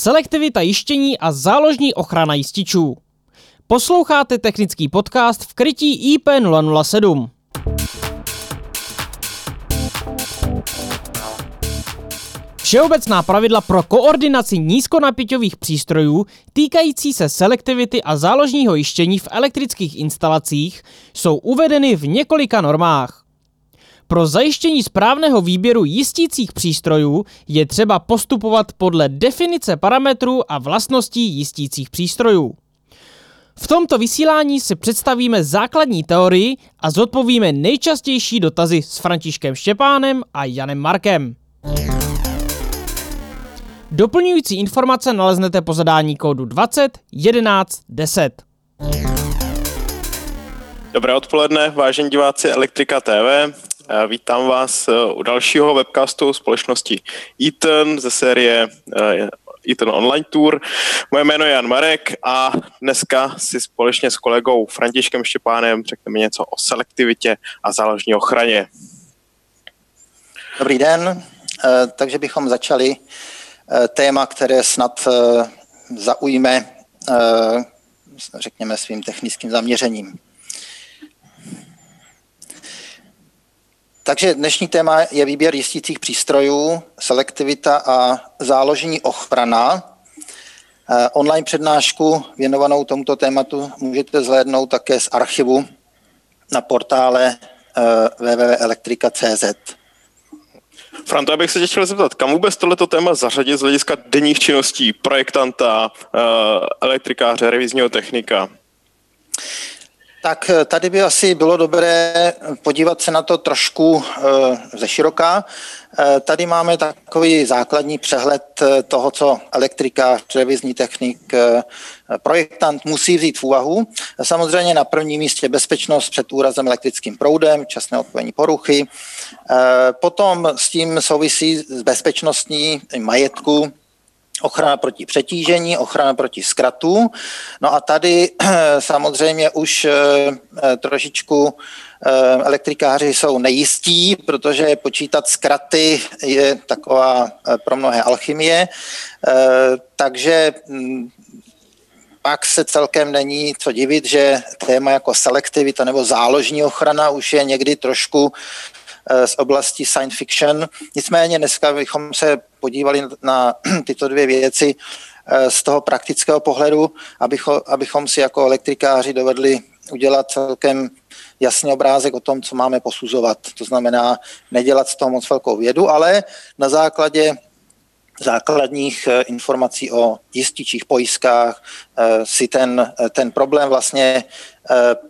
selektivita jištění a záložní ochrana jističů. Posloucháte technický podcast v krytí IP007. Všeobecná pravidla pro koordinaci nízkonapěťových přístrojů týkající se selektivity a záložního jištění v elektrických instalacích jsou uvedeny v několika normách. Pro zajištění správného výběru jistících přístrojů je třeba postupovat podle definice parametrů a vlastností jistících přístrojů. V tomto vysílání si představíme základní teorii a zodpovíme nejčastější dotazy s Františkem Štěpánem a Janem Markem. Doplňující informace naleznete po zadání kódu 20 11 10. Dobré odpoledne, vážení diváci Elektrika TV. Vítám vás eh, u dalšího webcastu společnosti Eaton ze série eh, Eaton Online Tour. Moje jméno je Jan Marek a dneska si společně s kolegou Františkem Štěpánem řekneme něco o selektivitě a záložní ochraně. Dobrý den, eh, takže bychom začali téma, které snad zaujme, řekněme, svým technickým zaměřením. Takže dnešní téma je výběr jistících přístrojů, selektivita a záložní ochrana. Eh, online přednášku věnovanou tomuto tématu můžete zhlédnout také z archivu na portále eh, www.elektrika.cz. Franto, já bych se tě chtěl zeptat, kam vůbec tohleto téma zařadit z hlediska denních činností projektanta, eh, elektrikáře, revizního technika? Tak eh, tady by asi bylo dobré podívat se na to trošku eh, ze široká. Eh, tady máme takový základní přehled toho, co elektrikář, revizní technik, projektant musí vzít v úvahu. Samozřejmě na prvním místě bezpečnost před úrazem elektrickým proudem, časné odpojení poruchy. Potom s tím souvisí bezpečnostní majetku, ochrana proti přetížení, ochrana proti zkratu. No a tady samozřejmě už eh, eh, trošičku eh, elektrikáři jsou nejistí, protože počítat zkraty je taková pro mnohé alchymie, takže mm, pak se celkem není co divit, že téma jako selektivita nebo záložní ochrana už je někdy trošku Eh, z oblasti science fiction. Nicméně dneska bychom se podívali na tyto dvě věci eh, z toho praktického pohledu, abychom, abychom si jako elektrikáři dovedli udělat celkem jasný obrázek o tom, co máme posuzovat. To znamená nedělat z toho moc velkou vědu, ale na základě základních eh, informací o jističích pojistkách si ten, ten problém vlastně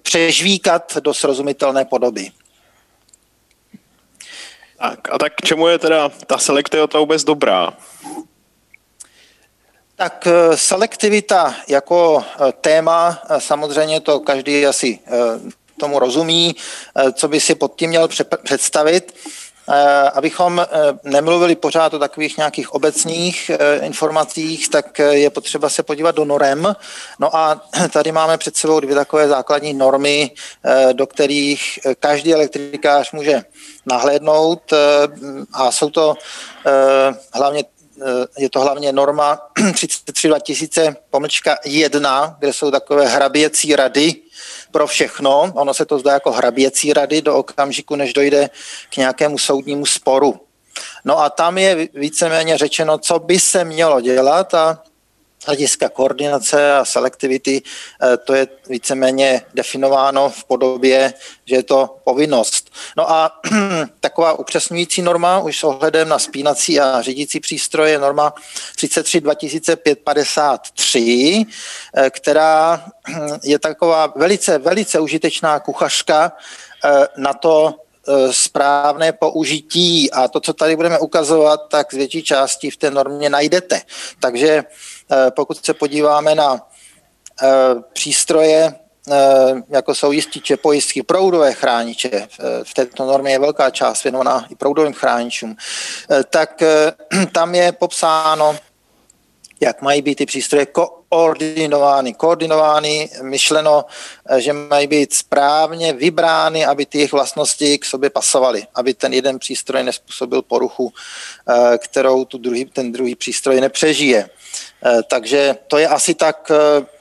přežvíkat do srozumitelné podoby. Tak a tak k čemu je teda ta selektivita vůbec dobrá? Tak eh, selektivita jako eh, téma, eh, samozřejmě to každý asi tomu rozumí, co by si pod tím měl představit. Abychom nemluvili pořád o takových nějakých obecných informacích, tak je potřeba se podívat do norem. No a tady máme před sebou dvě takové základní normy, do kterých každý elektrikář může nahlédnout eh, a jsou to eh, hlavně eh, je to hlavně norma 33 2000 pomlčka 1, kde jsou takové hraběcí rady pro všechno. Ono se to zdá jako hraběcí rady do okamžiku, než dojde k nějakému soudnímu sporu. No a tam je víceméně řečeno, co by se mělo dělat a hlediska koordinace a selektivity, eh, to je víceméně definováno v podobě, že je to povinnost. No a taková upřesňující norma už s ohledem na spínací a řídící přístroje norma 33 2553, eh, která je taková velice, velice užitečná kuchařka eh, na to, správné použití a to, co tady budeme ukazovat, tak z větší části v té normě najdete. Takže pokud se podíváme na eh, přístroje, eh, jako jsou jističe, pojistky, proudové chrániče, v této normě je velká část věnovaná i proudovým chráničům, tak tam je popsáno, jak mají být ty přístroje koordinovány. Koordinovány, myšleno, že mají být správně vybrány, aby ty jejich vlastnosti k sobě pasovaly, aby ten jeden přístroj nespůsobil poruchu, kterou tu druhý, ten druhý přístroj nepřežije. Takže to je asi tak,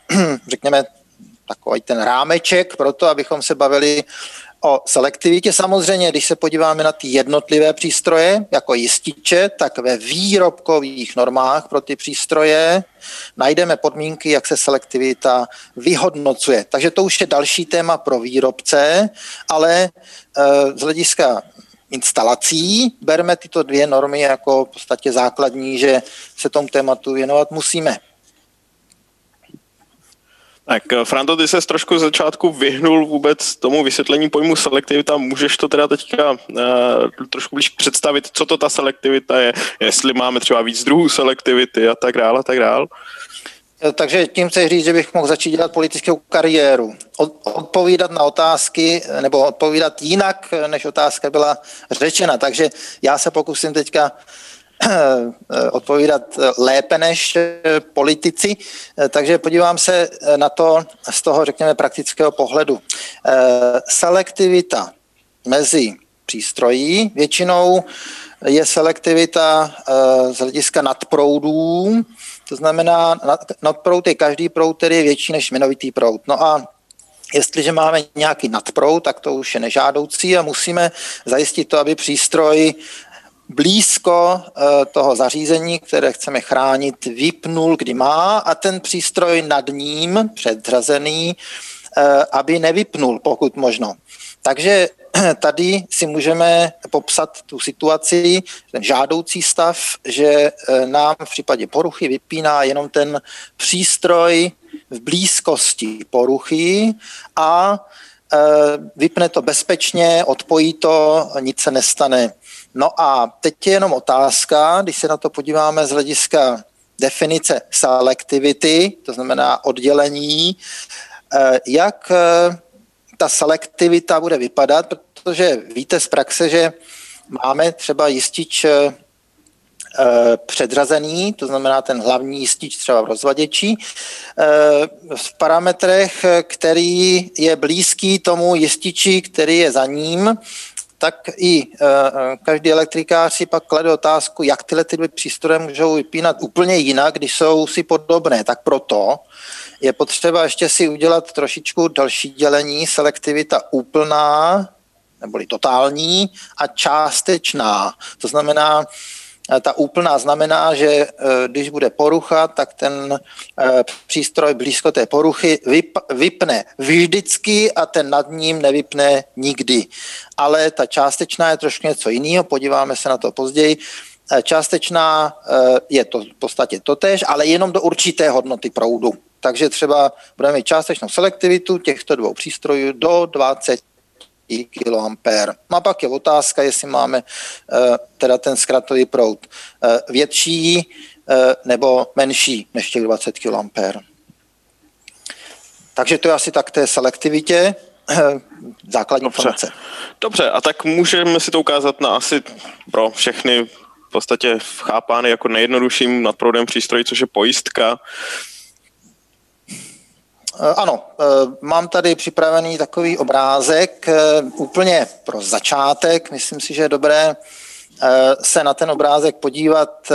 řekněme, takový ten rámeček pro to, abychom se bavili O selektivitě samozřejmě, když se podíváme na ty jednotlivé přístroje, jako jističe, tak ve výrobkových normách pro ty přístroje najdeme podmínky, jak se selektivita vyhodnocuje. Takže to už je další téma pro výrobce, ale eh, z hlediska instalací bereme tyto dvě normy jako v podstatě základní, že se tomu tématu věnovat musíme. Tak eh, Franto, ty se trošku z začátku vyhnul vůbec tomu vysvětlení pojmu selektivita. Můžeš to teda teďka uh, trošku blíž představit, co to ta selektivita je, jestli máme třeba víc druhů selektivity a tak dále a tak dále? Eh, takže tím chci říct, že bych mohl začít dělat politickou kariéru. Odpovídat na otázky, nebo odpovídat jinak, než otázka byla řečena. Takže já se pokusím teďka Eh, odpovídat eh, lépe než eh, politici, takže podívám se na to z toho, řekněme, praktického pohledu. Selektivita mezi přístrojí většinou je selektivita z hlediska nadproudů, to znamená, nadproud je každý proud, který je větší než minovitý proud. No a Jestliže máme nějaký nadproud, tak to už je nežádoucí a musíme zajistit to, aby přístroj blízko eh, toho zařízení, které chceme chránit, vypnul, kdy má a ten přístroj nad ním, předřazený, eh, aby nevypnul, pokud možno. Takže tady si můžeme popsat tu situaci, ten žádoucí stav, že eh, nám v případě poruchy vypíná jenom ten přístroj v blízkosti poruchy a vypne to bezpečně, odpojí to, nic se nestane. No a teď je jenom otázka, když se na to podíváme z hlediska definice selektivity, to znamená oddělení, eh, jak ta selektivita bude vypadat, protože víte z praxe, že máme třeba jistič eh, předřazený, to znamená ten hlavní jistič třeba v rozvaděči, v parametrech, který je blízký tomu jističi, který je za ním tak i každý elektrikář si pak klade otázku, jak tyhle ty dvě přístroje můžou vypínat úplně jinak, když jsou si podobné. Tak proto je potřeba ještě si udělat trošičku další dělení, selektivita úplná, neboli totální a částečná. To znamená, ta úplná znamená, že e, když bude porucha, tak ten e, přístroj blízko té poruchy vypne vždycky a ten nad ním nevypne nikdy. Ale ta částečná je trošku něco jiného, podíváme se na to později. E, částečná je to v podstatě totéž, ale jenom do určité hodnoty proudu. Takže třeba budeme mít částečnou selektivitu těchto dvou přístrojů do 20 kA. No a pak je otázka, jestli máme uh, teda ten zkratový proud uh, větší uh, nebo menší než těch 20 kA. Takže to je asi tak té selektivitě základní Dobře. informace. Dobře, a tak můžeme si to ukázat na asi pro všechny v podstatě chápány jako nejjednodušším nadproudem přístroji, což je pojistka. Eh, ano, eh, mám tady připravený takový obrázek eh, úplně pro začátek. Myslím si, že je dobré se na ten obrázek podívat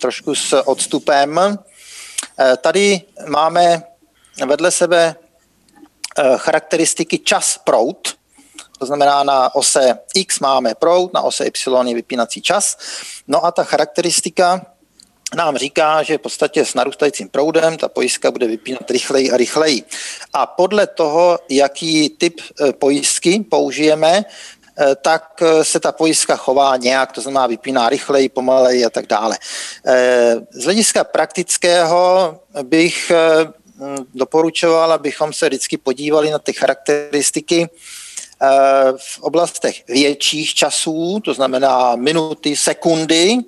trošku s odstupem. Tady máme vedle sebe charakteristiky čas prout, to znamená na ose X máme prout, na ose Y je vypínací čas. No a ta charakteristika nám říká, že v podstatě s narůstajícím proudem ta pojistka bude vypínat rychleji a rychleji. A podle toho, jaký typ e, pojistky použijeme, e, tak e, se ta pojistka chová nějak, to znamená vypíná rychleji, pomaleji a tak dále. Z hlediska praktického bych doporučoval, abychom se vždycky podívali na ty charakteristiky v oblastech větších časů, to znamená minuty, sekundy,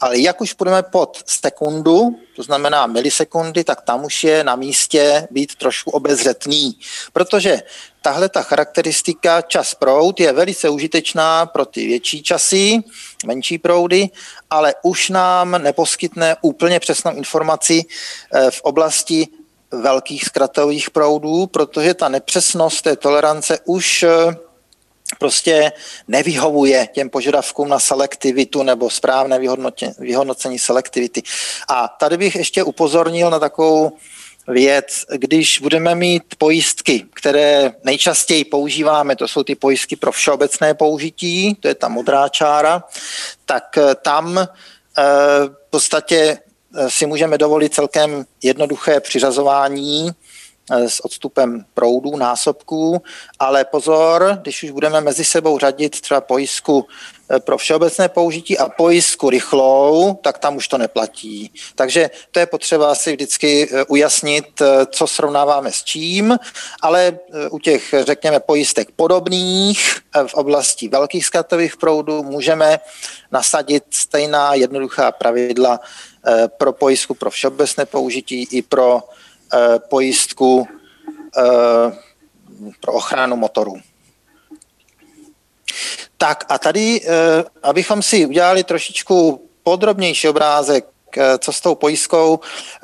ale jak už půjdeme pod sekundu, to znamená milisekundy, tak tam už je na místě být trošku obezřetný, protože tahle ta charakteristika čas proud je velice užitečná pro ty větší časy, menší proudy, ale už nám neposkytne úplně přesnou informaci eh, v oblasti velkých zkratových proudů, protože ta nepřesnost té tolerance už eh, prostě nevyhovuje těm požadavkům na selektivitu nebo správné vyhodnocení selektivity. A tady bych ještě upozornil na takovou věc, když budeme mít pojistky, které nejčastěji používáme, to jsou ty pojistky pro všeobecné použití, to je ta modrá čára, tak eh, tam eh, v podstatě eh, si můžeme dovolit celkem jednoduché přiřazování s odstupem proudů, násobků, ale pozor, když už budeme mezi sebou řadit třeba pojistku eh, pro všeobecné použití a pojistku rychlou, tak tam už to neplatí. Takže to je potřeba si vždycky eh, ujasnit, co srovnáváme s čím, ale u těch, řekněme, pojistek podobných v oblasti velkých zkratových proudů můžeme nasadit stejná jednoduchá pravidla pro pojistku pro všeobecné použití i pro Eh, pojistku eh, pro ochranu motoru. Tak a tady, eh, abychom si udělali trošičku podrobnější obrázek, co s tou pojistkou,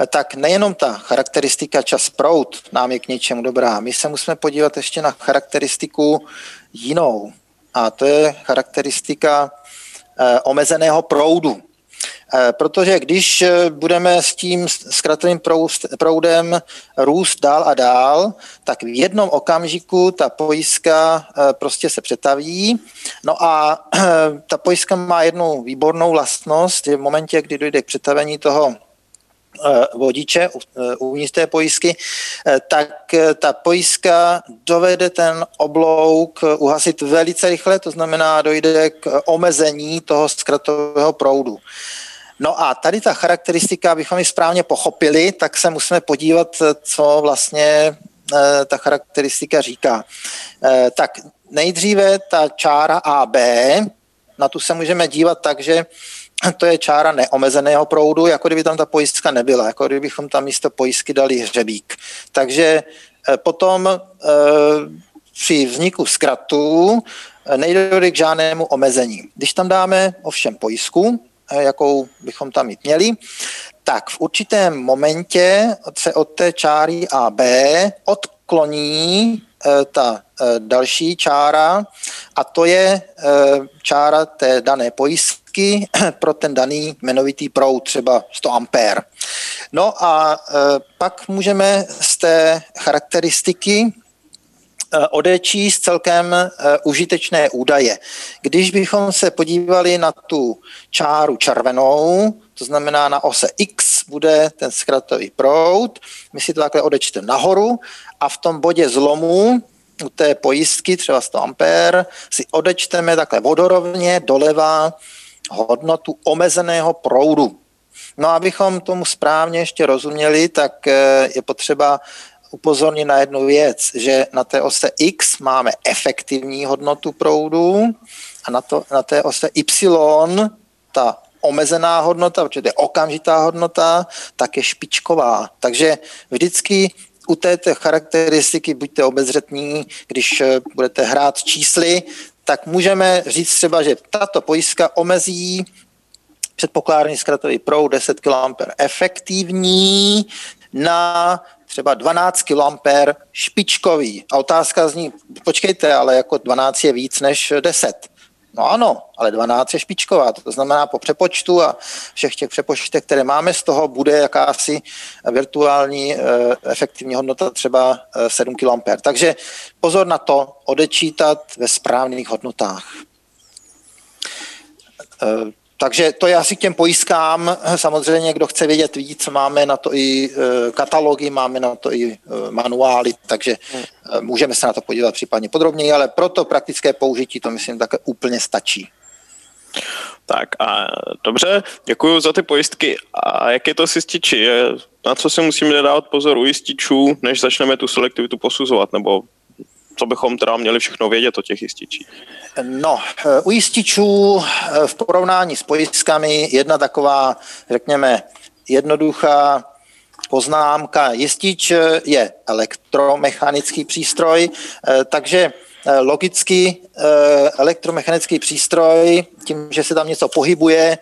tak nejenom ta charakteristika čas prout nám je k něčemu dobrá. My se musíme podívat ještě na charakteristiku jinou. A to je charakteristika omezeného proudu. Eh, protože když eh, budeme s tím zkratovým proudem růst dál a dál, tak v jednom okamžiku ta pojistka eh, prostě se přetaví. No a ta pojistka má jednu výbornou vlastnost, že v momentě, kdy dojde k přetavení toho vodiče uvnitř té pojistky, tak ta pojistka dovede ten oblouk uhasit velice rychle, to znamená dojde k omezení toho zkratového proudu. No a tady ta charakteristika, abychom ji správně pochopili, tak se musíme podívat, co vlastně eh, ta charakteristika říká. Eh, tak nejdříve ta čára AB, na tu se můžeme dívat tak, že to je čára neomezeného proudu, jako kdyby tam ta pojistka nebyla, jako kdybychom tam místo pojistky dali hřebík. Takže eh, potom při vzniku zkratu nejde k žádnému omezení. Když tam dáme ovšem pojistku, jakou bychom tam mít měli, tak v určitém momentě se od té čáry AB odkloní ta e, další čára a to je e, čára té dané pojistky pro ten daný jmenovitý proud, třeba 100 ampér. No a pak můžeme z té charakteristiky Eh, odečíst celkem eh, užitečné údaje. Když bychom se podívali na tu čáru červenou, to znamená na ose X bude ten zkratový proud, my si to takhle odečteme nahoru a v tom bodě zlomu u té pojistky, třeba 100 ampér, si odečteme takhle vodorovně doleva hodnotu omezeného proudu. No abychom tomu správně ještě rozuměli, tak eh, je potřeba upozornit na jednu věc, že na té ose X máme efektivní hodnotu proudu a na, to, na té ose Y ta omezená hodnota, protože to je okamžitá hodnota, tak je špičková. Takže vždycky u této charakteristiky buďte obezřetní, když eh, budete hrát čísly, tak můžeme říct třeba, že tato pojistka omezí předpokládaný zkratový proud 10 kA efektivní na třeba 12 kA špičkový. A otázka zní, počkejte, ale jako 12 je víc než 10. No ano, ale 12 je špičková, to znamená po přepočtu a všech těch přepočtech, které máme, z toho bude jakási virtuální e, efektivní hodnota třeba e, 7 kA. Takže pozor na to, odečítat ve správných hodnotách. Takže to je asi k těm pojistkám. Samozřejmě, kdo chce vědět víc, máme na to i e, katalogy, máme na to i e, manuály, takže e, můžeme se na to podívat případně podrobněji, ale pro to praktické použití to myslím také úplně stačí. Tak a dobře, děkuji za ty pojistky. A jak je to s jističi? Na co si musíme dávat pozor u jističů, než začneme tu selektivitu posuzovat, nebo co bychom teda měli všechno vědět o těch jističích? No, eh, u jističů eh, v porovnání s pojistkami jedna taková, řekněme, jednoduchá poznámka. Jistič eh, je elektromechanický přístroj, takže logicky elektromechanický přístroj, tím, že se tam něco pohybuje,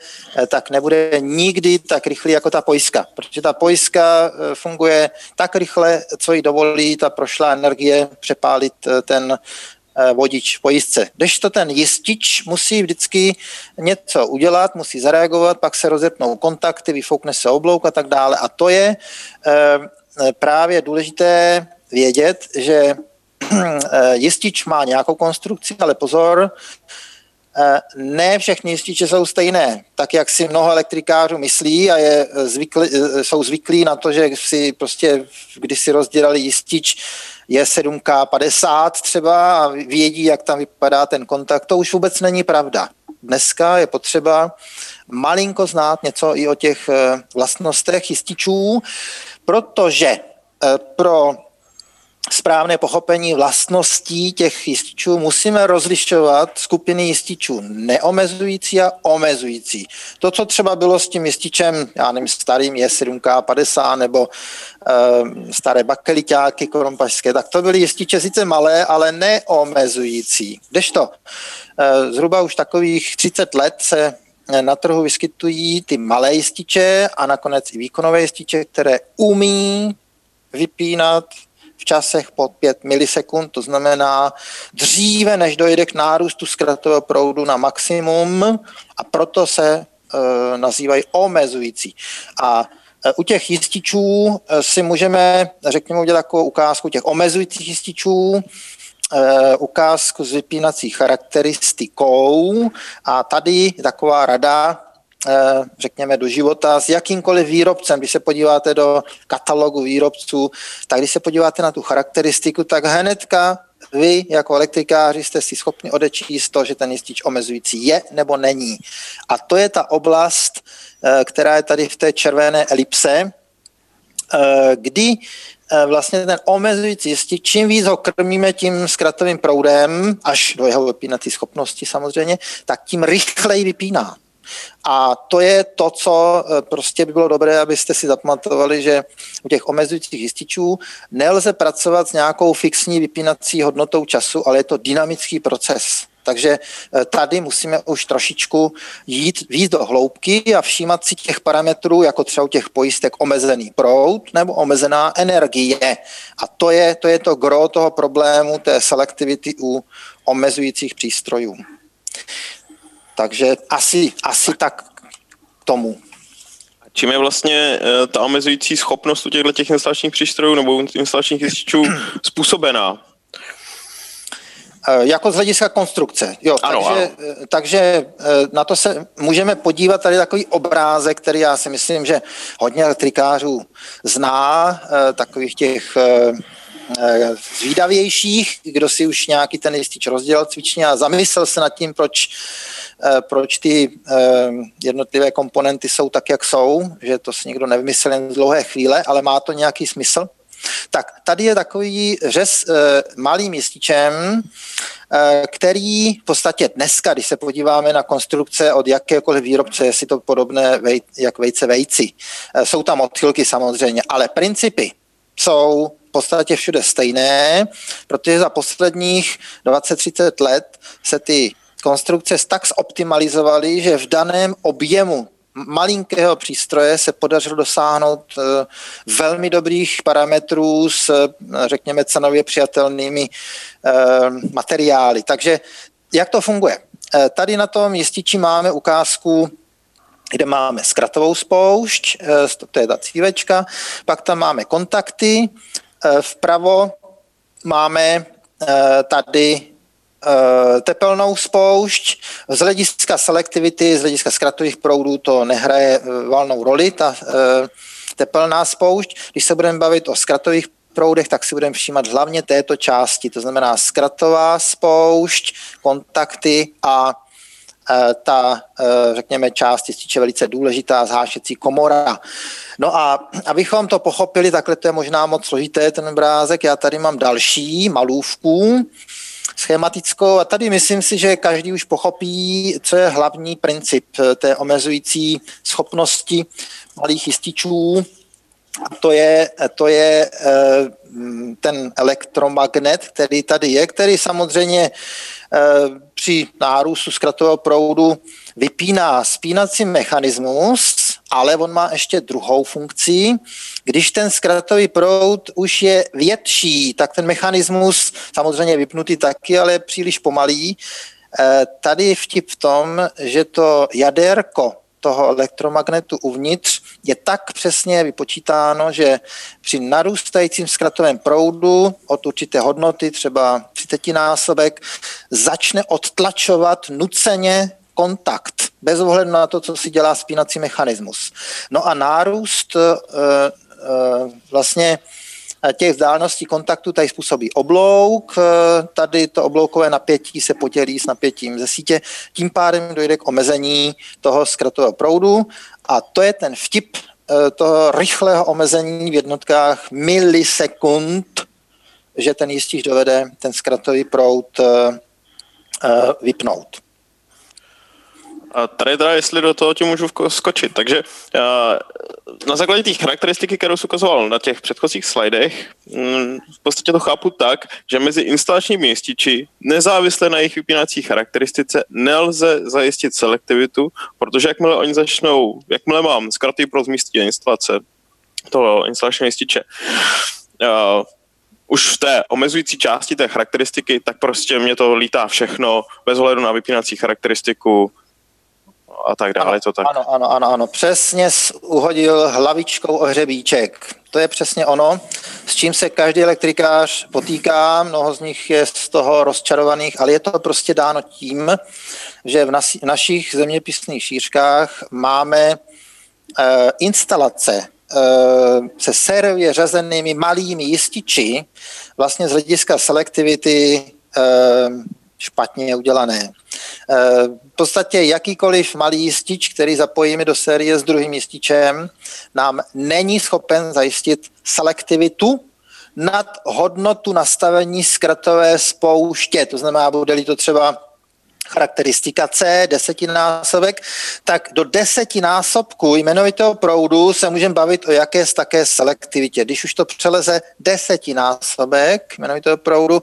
tak nebude nikdy tak rychlý jako ta pojistka, protože ta pojistka funguje tak rychle, co jí dovolí ta prošlá energie přepálit ten vodič pojistce. Když to ten jistič musí vždycky něco udělat, musí zareagovat, pak se rozepnou kontakty, vyfoukne se oblouk a tak dále. A to je právě důležité vědět, že jistič má nějakou konstrukci, ale pozor, Eh, ne všechny jističe jsou stejné, tak jak si mnoho elektrikářů myslí a je zvykli, eh, jsou zvyklí na to, že si prostě, když si rozdělali jistič, je 7K50 třeba a vědí, jak tam vypadá ten kontakt. To už vůbec není pravda. Dneska je potřeba malinko znát něco i o těch eh, vlastnostech jističů, protože pro správné pochopení vlastností těch jističů musíme rozlišovat skupiny jističů neomezující a omezující. To, co třeba bylo s tím jističem, já nevím, starým je 7K50 nebo e, staré bakeliťáky korompašské, tak to byly jističe sice malé, ale neomezující. Kdežto e, zhruba už takových 30 let se na trhu vyskytují ty malé jističe a nakonec i výkonové jističe, které umí vypínat v časech pod 5 milisekund, to znamená dříve, než dojde k nárůstu zkratového proudu na maximum a proto se e, nazývají omezující. A e, u těch jističů e, si můžeme, řekněme, udělat takovou ukázku těch omezujících jističů, e, ukázku s vypínací charakteristikou a tady taková rada, řekněme, do života s jakýmkoliv výrobcem. Když se podíváte do katalogu výrobců, tak když se podíváte na tu charakteristiku, tak hnedka vy jako elektrikáři jste si schopni odečíst to, že ten jistič omezující je nebo není. A to je ta oblast, eh, která je tady v té červené elipse, eh, kdy vlastně ten omezující jistič, čím víc ho krmíme tím zkratovým proudem, až do jeho vypínací schopnosti samozřejmě, tak tím rychleji vypíná. A to je to, co e, prostě by bylo dobré, abyste si zapamatovali, že u těch omezujících jističů nelze pracovat s nějakou fixní vypínací hodnotou času, ale je to dynamický proces. Takže e, tady musíme už trošičku jít víc do hloubky a všímat si těch parametrů, jako třeba u těch pojistek omezený proud nebo omezená energie. A to je to, je to gro toho problému té selektivity u omezujících přístrojů. Takže asi, asi tak k tomu. Čím je vlastně eh, ta omezující schopnost u těchto těch instalačních přístrojů nebo instalačních jističů způsobená? Eh, jako z hlediska konstrukce. Jo, ano, takže, ano. Eh, takže na to se můžeme podívat, tady takový obrázek, který já si myslím, že hodně elektrikářů zná, takových těch zvídavějších, kdo si už nějaký ten jistič rozdělal cvičně a zamyslel se nad tím, proč proč ty eh, jednotlivé komponenty jsou tak, jak jsou, že to si nikdo nevymyslel jen z dlouhé chvíle, ale má to nějaký smysl. Tak tady je takový řez e, malým jističem, který v podstatě dneska, když se podíváme na konstrukce od jakékoliv výrobce, je si to podobné vej, jak vejce vejci. Jsou tam odchylky samozřejmě, ale principy jsou v podstatě všude stejné, protože za posledních 20-30 let se ty konstrukce tak zoptimalizovaly, že v daném objemu malinkého přístroje se podařilo dosáhnout eh, velmi dobrých parametrů s, eh, řekněme, cenově přijatelnými eh, materiály. Takže jak to funguje? Tady na tom jističi máme ukázku kde máme zkratovou spoušť, to je ta cívečka, pak tam máme kontakty, vpravo máme tady tepelnou spoušť. Z hlediska selektivity, z hlediska zkratových proudů to nehraje eh, valnou roli, ta eh, tepelná spoušť. Když se budeme bavit o zkratových proudech, tak si budeme všímat hlavně této části, to znamená zkratová spoušť, kontakty a ta, řekněme, část je velice důležitá, zhášecí komora. No a abychom to pochopili, takhle to je možná moc složité, ten obrázek, já tady mám další malůvku, schematickou. A tady myslím si, že každý už pochopí, co je hlavní princip té omezující schopnosti malých jističů a to je, to je eh, ten elektromagnet, který tady je, který samozřejmě eh, při nárůstu zkratového proudu vypíná spínací mechanismus ale on má ještě druhou funkci. Když ten zkratový proud už je větší, tak ten mechanismus samozřejmě je vypnutý taky, ale příliš pomalý. Eh, tady je vtip v tom, že to jaderko toho elektromagnetu uvnitř je tak přesně vypočítáno, že při narůstajícím zkratovém proudu od určité hodnoty, třeba 30 násobek, začne odtlačovat nuceně kontakt, bez ohledu na to, co si dělá spínací mechanismus. No a nárůst e, e, vlastně těch vzdáleností kontaktu tady způsobí oblouk, tady to obloukové napětí se podělí s napětím ze sítě, tím pádem dojde k omezení toho zkratového proudu a to je ten vtip toho rychlého omezení v jednotkách milisekund, že ten jistič dovede ten zkratový proud vypnout. A tady teda, jestli do toho ti můžu skočit. Takže na základě té charakteristiky, kterou jsi ukazoval na těch předchozích slajdech, mm, v podstatě to chápu tak, že mezi instalačními jističi, nezávisle na jejich vypínací charakteristice, nelze zajistit selektivitu, protože jakmile oni začnou, jakmile mám zkratý pro zmístit instalace toho instalačního jističe, uh, už v té omezující části té charakteristiky, tak prostě mě to lítá všechno bez ohledu na vypínací charakteristiku, a tak dále. Ano, to tak. Ano, ano, ano, ano. Přesně uhodil hlavičkou o hřebíček. To je přesně ono, s čím se každý elektrikář potýká. Mnoho z nich je z toho rozčarovaných, ale je to prostě dáno tím, že v, nasi, našich zeměpisných šířkách máme e, instalace e, se sérově řazenými malými jističi, vlastně z hlediska selektivity e, špatně udělané. V podstatě jakýkoliv malý jistič, který zapojíme do série s druhým jističem, nám není schopen zajistit selektivitu nad hodnotu nastavení zkratové spouště. To znamená, bude-li to třeba charakteristika C, desetinásobek, tak do desetinásobku jmenovitého proudu se můžeme bavit o jaké také selektivitě. Když už to přeleze desetinásobek jmenovitého proudu,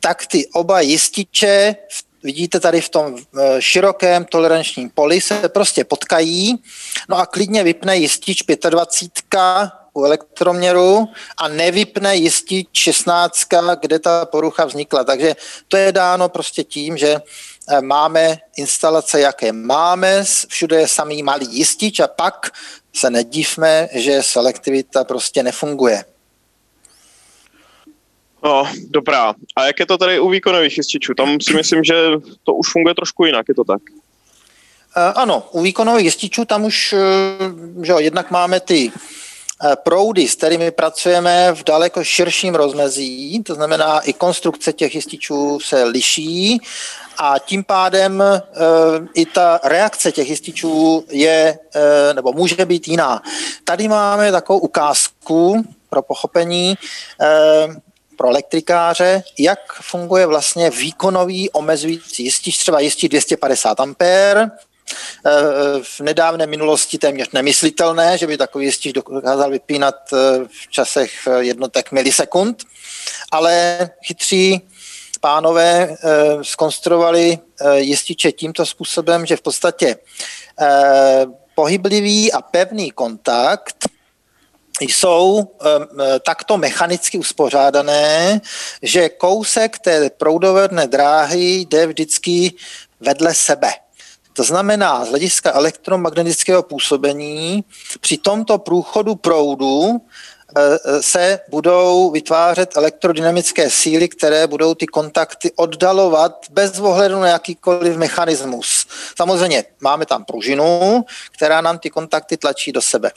tak ty oba jističe v vidíte tady v tom eh, širokém tolerančním poli, se prostě potkají, no a klidně vypne jistič 25 u elektroměru a nevypne jistič 16, kde ta porucha vznikla. Takže to je dáno prostě tím, že máme instalace, jaké máme, všude je samý malý jistič a pak se nedívme, že selektivita prostě nefunguje. No, dobrá. A jak je to tady u výkonových jističů? Tam si myslím, že to už funguje trošku jinak, je to tak? Uh, ano, u výkonových jističů tam už, uh, že jo, jednak máme ty proudy, s kterými pracujeme v daleko širším rozmezí, to znamená i konstrukce těch jističů se liší a tím pádem i ta reakce těch jističů je, nebo může být jiná. Tady máme takovou ukázku pro pochopení pro elektrikáře, jak funguje vlastně výkonový omezující jistič, třeba jistič 250 A, v nedávné minulosti téměř nemyslitelné, že by takový jistič dokázal vypínat v časech jednotek milisekund, ale chytří pánové eh, skonstruovali eh, jističe tímto způsobem, že v podstatě pohyblivý a pevný kontakt jsou takto mechanicky uspořádané, že kousek té proudovodné dráhy jde vždycky vedle sebe. To znamená, z hlediska elektromagnetického působení při tomto průchodu proudu Eh, se budou vytvářet elektrodynamické síly, které budou ty kontakty oddalovat bez ohledu na jakýkoliv mechanismus. Samozřejmě máme tam pružinu, která nám ty kontakty tlačí do sebe.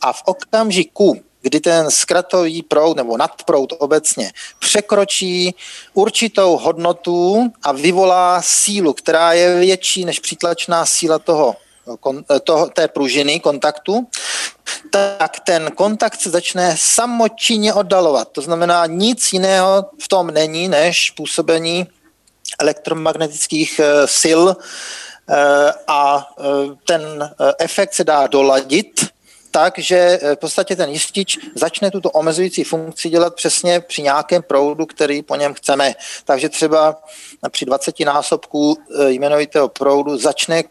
A v okamžiku, kdy ten zkratový proud nebo nadproud obecně překročí určitou hodnotu a vyvolá sílu, která je větší než přítlačná síla toho toho, té pružiny kontaktu, tak ten kontakt se začne samočinně oddalovat. To znamená, nic jiného v tom není, než působení elektromagnetických eh, sil eh, a eh, ten efekt se dá doladit tak, že v podstatě ten jistič začne tuto omezující funkci dělat přesně při nějakém proudu, který po něm chceme. Takže třeba při 20 násobku jmenovitého proudu začne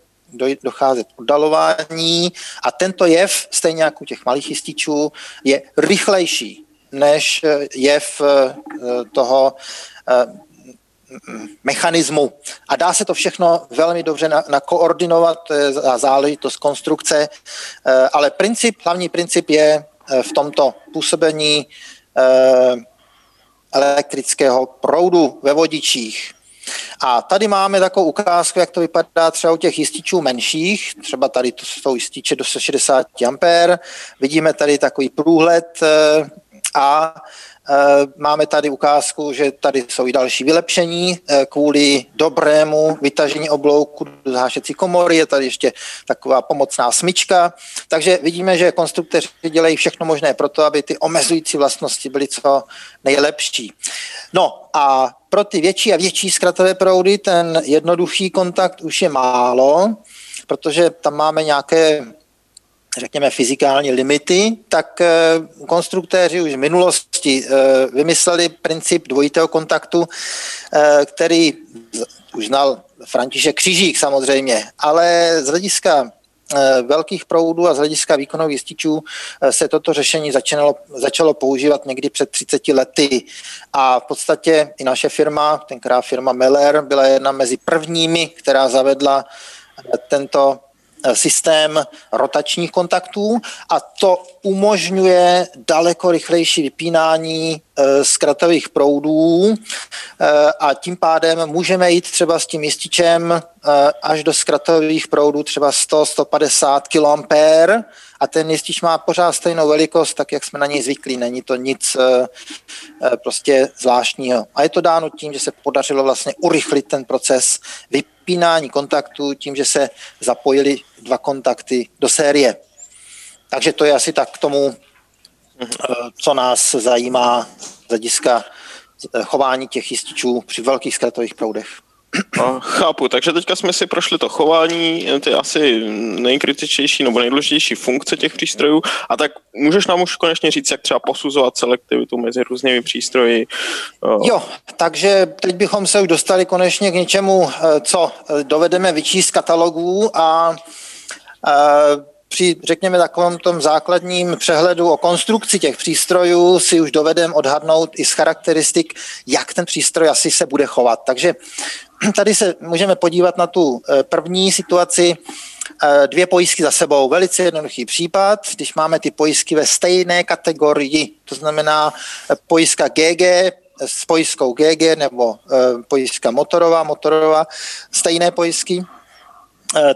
docházet oddalování a tento jev, stejně jako u těch malých jističů, je rychlejší než jev toho mechanismu. A dá se to všechno velmi dobře nakoordinovat, je záležitost konstrukce, eh, ale princip, hlavní princip je eh, v tomto působení eh, elektrického proudu ve vodičích. A tady máme takovou ukázku, jak to vypadá třeba u těch jističů menších, třeba tady to jsou jističe do 60 A. Vidíme tady takový průhled a Eh, máme tady ukázku, že tady jsou i další vylepšení eh, kvůli dobrému vytažení oblouku do zhášecí komory. Je tady ještě taková pomocná smyčka. Takže vidíme, že konstruktoři dělají všechno možné pro to, aby ty omezující vlastnosti byly co nejlepší. No a pro ty větší a větší zkratové proudy ten jednoduchý kontakt už je málo, protože tam máme nějaké řekněme, fyzikální limity, tak eh, konstruktéři už v minulosti eh, vymysleli princip dvojitého kontaktu, eh, který už znal František Křižík samozřejmě, ale z hlediska velkých proudů a z hlediska výkonových jističů se toto řešení začalo, začalo používat někdy před 30 lety. A v podstatě i naše firma, tenkrát firma Meller, byla jedna mezi prvními, která zavedla tento systém rotačních kontaktů a to umožňuje daleko rychlejší vypínání eh, zkratových proudů eh, a tím pádem můžeme jít třeba s tím jističem až do zkratových proudů třeba 100-150 kA a ten jistič má pořád stejnou velikost, tak jak jsme na něj zvyklí. Není to nic prostě zvláštního. A je to dáno tím, že se podařilo vlastně urychlit ten proces vypínání kontaktu tím, že se zapojili dva kontakty do série. Takže to je asi tak k tomu, eh, co nás zajímá z hlediska eh, chování těch jističů při velkých zkratových proudech. No, chápu, takže teďka jsme si prošli to chování, ty asi nejkritičtější nebo nejdůležitější funkce těch přístrojů a tak můžeš nám už konečně říct, jak třeba posuzovat selektivitu mezi různými přístroji? Jo, takže teď bychom se už dostali konečně k něčemu, eh, co dovedeme vyčíst z katalogů a při, řekněme, takovém tom základním přehledu o konstrukci těch přístrojů si už dovedeme odhadnout i z charakteristik, jak ten přístroj asi se bude chovat. Takže tady se můžeme podívat na tu eh, první situaci, eh, dvě pojistky za sebou. Velice jednoduchý případ, když máme ty pojistky ve stejné kategorii, to znamená eh, pojistka GG s pojistkou GG nebo pojistka motorová, motorová, stejné pojistky,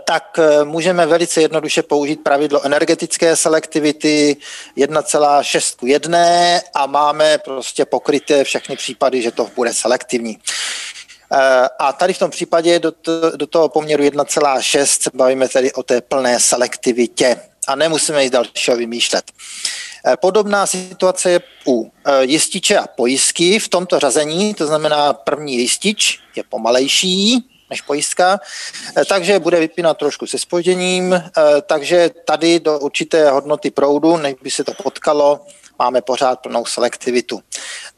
tak můžeme velice jednoduše použít pravidlo energetické selektivity 1,6 k 1 a máme prostě pokryté všechny případy, že to bude selektivní. Eh, a tady v tom případě do, to, do toho poměru 1,6 se bavíme tedy o té plné selektivitě a nemusíme jít dalšího vymýšlet. Podobná situace je u jističe a pojistky v tomto řazení, to znamená první jistič je pomalejší, než pojistka, eh, takže bude vypínat trošku se spožděním, eh, takže tady do určité hodnoty proudu, než by se to potkalo, máme pořád plnou selektivitu.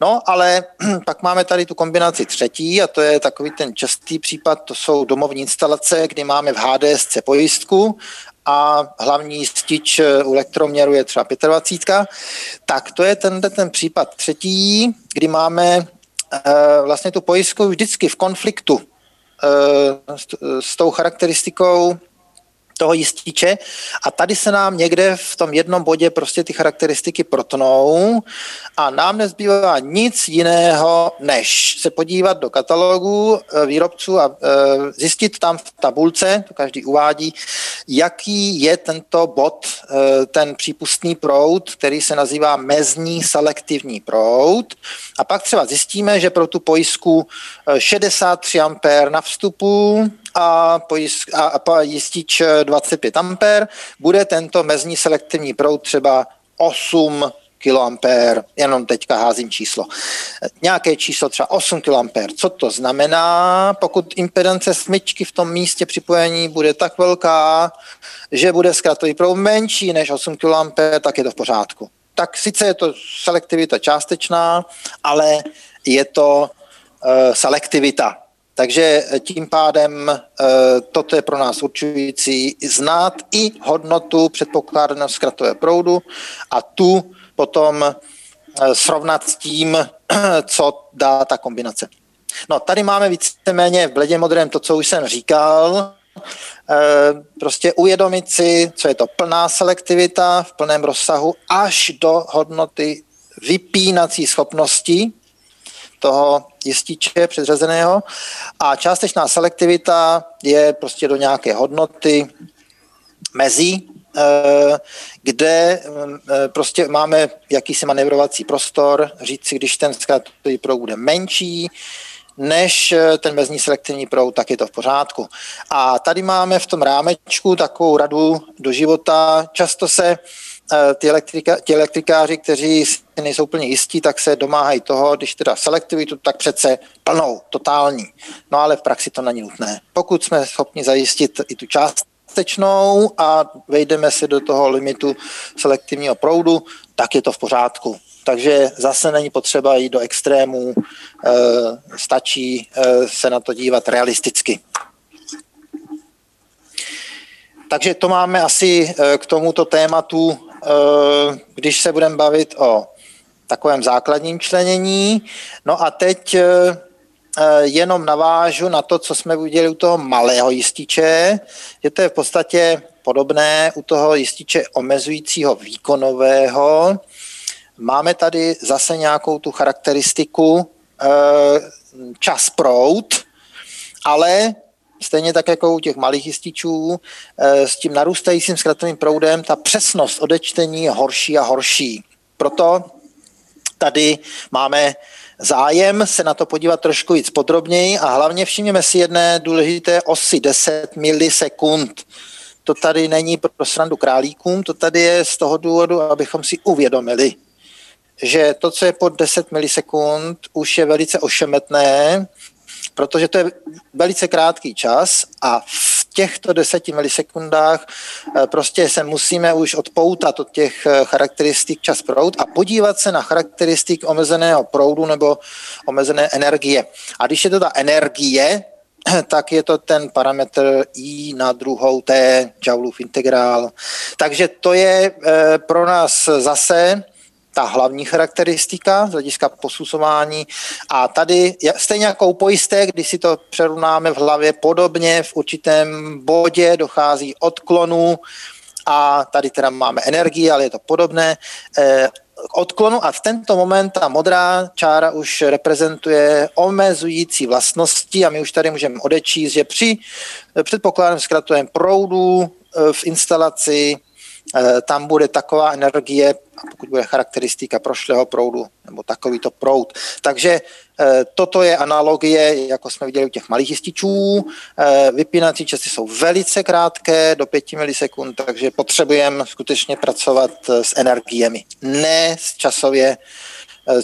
No, ale pak máme tady tu kombinaci třetí a to je takový ten častý případ, to jsou domovní instalace, kdy máme v HDSC pojistku a hlavní stič eh, u elektroměru je třeba 25. Tak to je ten, ten případ třetí, kdy máme vlastně tu pojistku vždycky v konfliktu Eh, s, s tou charakteristikou toho jističe a tady se nám někde v tom jednom bodě prostě ty charakteristiky protnou a nám nezbývá nic jiného, než se podívat do katalogu eh, výrobců a eh, zjistit tam v tabulce, to každý uvádí, jaký je tento bod, ten přípustný proud, který se nazývá mezní selektivní proud. A pak třeba zjistíme, že pro tu pojistku 63 A na vstupu a, pojist, a, a jistič 25 A bude tento mezní selektivní proud třeba 8 kA, jenom teďka házím číslo. Nějaké číslo třeba 8 kA. Co to znamená? Pokud impedance smyčky v tom místě připojení bude tak velká, že bude zkratový proud menší než 8 kA, tak je to v pořádku. Tak sice je to selektivita částečná, ale je to uh, selektivita. Takže tím pádem toto je pro nás určující znát i hodnotu předpokládaného zkratové proudu a tu potom srovnat s tím, co dá ta kombinace. No, tady máme víceméně v bledě modrém to, co už jsem říkal, prostě uvědomit si, co je to plná selektivita v plném rozsahu až do hodnoty vypínací schopnosti toho jističe předřazeného a částečná selektivita je prostě do nějaké hodnoty mezí, eh, kde eh, prostě máme jakýsi manevrovací prostor, říct si, když ten zkrátový proud bude menší, než eh, ten mezní selektivní proud, tak je to v pořádku. A tady máme v tom rámečku takovou radu do života. Často se ty, elektrika, ty elektrikáři, kteří si nejsou plně jistí, tak se domáhají toho, když teda selektivitu, tak přece plnou, totální. No ale v praxi to není nutné. Pokud jsme schopni zajistit i tu částečnou a vejdeme se do toho limitu selektivního proudu, tak je to v pořádku. Takže zase není potřeba jít do extrémů, eh, stačí eh, se na to dívat realisticky. Takže to máme asi k tomuto tématu Eh, když se budeme bavit o takovém základním členění. No a teď eh, eh, jenom navážu na to, co jsme viděli u toho malého jističe, že to je v podstatě podobné u toho jističe omezujícího výkonového. Máme tady zase nějakou tu charakteristiku čas prout, ale stejně tak jako u těch malých jističů, eh, s tím narůstajícím zkratovým proudem ta přesnost odečtení je horší a horší. Proto tady máme zájem se na to podívat trošku víc podrobněji a hlavně všimněme si jedné důležité osy 10 milisekund. To tady není pro srandu králíkům, to tady je z toho důvodu, abychom si uvědomili, že to, co je pod 10 milisekund, už je velice ošemetné protože to je velice krátký čas a v těchto deseti milisekundách eh, prostě se musíme už odpoutat od těch eh, charakteristik čas proud a podívat se na charakteristik omezeného proudu nebo omezené energie. A když je to ta energie, tak je to ten parametr I na druhou T, Joulův integrál. Takže to je eh, pro nás zase ta hlavní charakteristika z hlediska posuzování. A tady, stejně jako u pojistek, když si to přerovnáme v hlavě podobně, v určitém bodě dochází odklonu a tady teda máme energii, ale je to podobné, eh, odklonu a v tento moment ta modrá čára už reprezentuje omezující vlastnosti a my už tady můžeme odečíst, že při předpokladem zkratovém proudu eh, v instalaci Eh, tam bude taková energie, pokud bude charakteristika prošlého proudu, nebo takovýto proud. Takže eh, toto je analogie, jako jsme viděli u těch malých jističů. Eh, vypínací časy jsou velice krátké, do 5 milisekund, takže potřebujeme skutečně pracovat s energiemi, ne s časově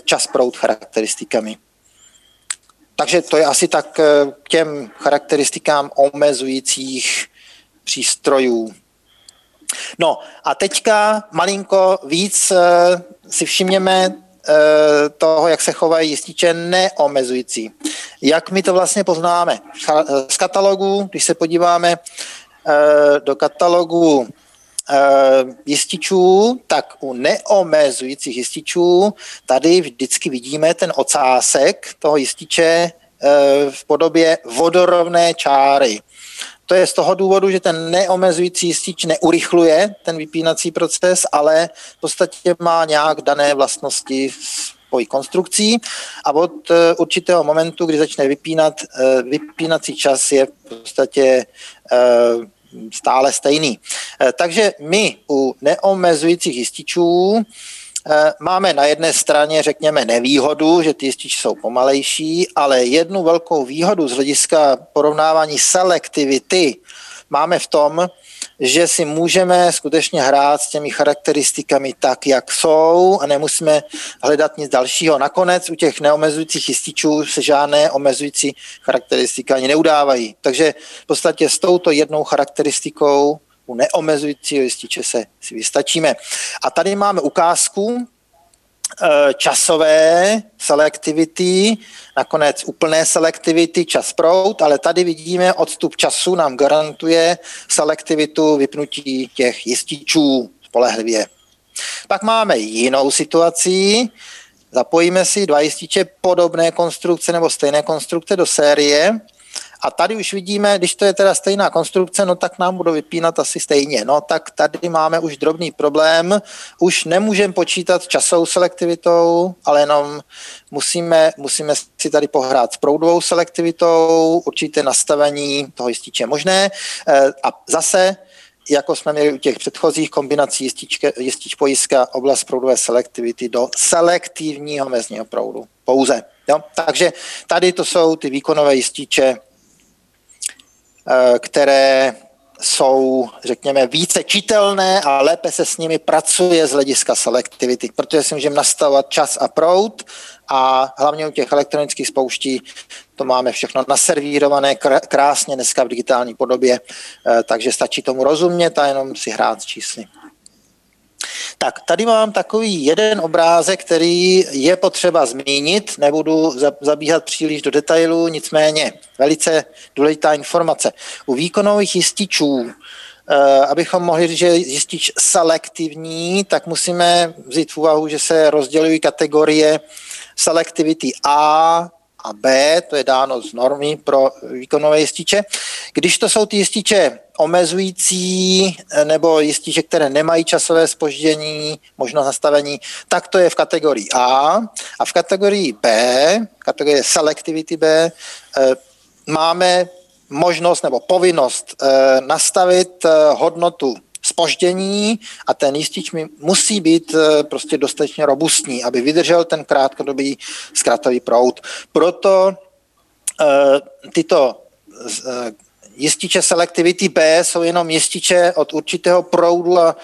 čas proud charakteristikami. Takže to je asi tak k těm charakteristikám omezujících přístrojů. No a teďka malinko víc uh, si všimněme uh, toho, jak se chovají jističe neomezující. Jak my to vlastně poznáme? Z katalogu, když se podíváme uh, do katalogu jističů, tak u neomezujících jističů tady vždycky vidíme ten ocásek toho jističe v podobě vodorovné čáry. To je z toho důvodu, že ten neomezující jistič neurychluje ten vypínací proces, ale v podstatě má nějak dané vlastnosti svojí konstrukcí a od eh, určitého momentu, kdy začne vypínat, eh, vypínací čas je v podstatě eh, stále stejný. Takže my u neomezujících jističů máme na jedné straně, řekněme, nevýhodu, že ty jističe jsou pomalejší, ale jednu velkou výhodu z hlediska porovnávání selektivity máme v tom, že si můžeme skutečně hrát s těmi charakteristikami tak, jak jsou a nemusíme hledat nic dalšího. Nakonec u těch neomezujících jističů se žádné omezující charakteristika ani neudávají. Takže v podstatě s touto jednou charakteristikou u neomezujícího jističe se si vystačíme. A tady máme ukázku časové selektivity, nakonec úplné selektivity, čas prout, ale tady vidíme, odstup času nám garantuje selektivitu vypnutí těch jističů spolehlivě. Pak máme jinou situaci, zapojíme si dva jističe podobné konstrukce nebo stejné konstrukce do série a tady už vidíme, když to je teda stejná konstrukce, no tak nám budou vypínat asi stejně. No tak tady máme už drobný problém. Už nemůžeme počítat časovou selektivitou, ale jenom musíme, musíme si tady pohrát s proudovou selektivitou, určité nastavení toho jističe možné. Eh, a zase jako jsme měli u těch předchozích kombinací jističke, jistič pojistka, oblast proudové selektivity do selektivního mezního proudu. Pouze. Jo? Takže tady to jsou ty výkonové jističe které jsou, řekněme, více čitelné a lépe se s nimi pracuje z hlediska selektivity, protože si můžeme nastavovat čas a proud a hlavně u těch elektronických spouští to máme všechno naservírované krásně dneska v digitální podobě, eh, takže stačí tomu rozumět a jenom si hrát s čísly. Tak tady mám takový jeden obrázek, který je potřeba zmínit, nebudu zabíhat příliš do detailů, nicméně velice důležitá informace. U výkonových jističů Uh, abychom mohli říct, že je jistič selektivní, tak musíme vzít v úvahu, že se rozdělují kategorie selektivity A, a B, to je dáno z normy pro výkonové jističe. Když to jsou ty jističe omezující eh, nebo jističe, které nemají časové spoždění, možnost nastavení, tak to je v kategorii A. A v kategorii B, kategorie Selectivity B, eh, máme možnost nebo povinnost eh, nastavit hodnotu spoždění a ten jistič mi musí být prostě dostatečně robustní, aby vydržel ten krátkodobý zkratový proud. Proto tyto jističe selektivity B jsou jenom jističe od určitého proudu a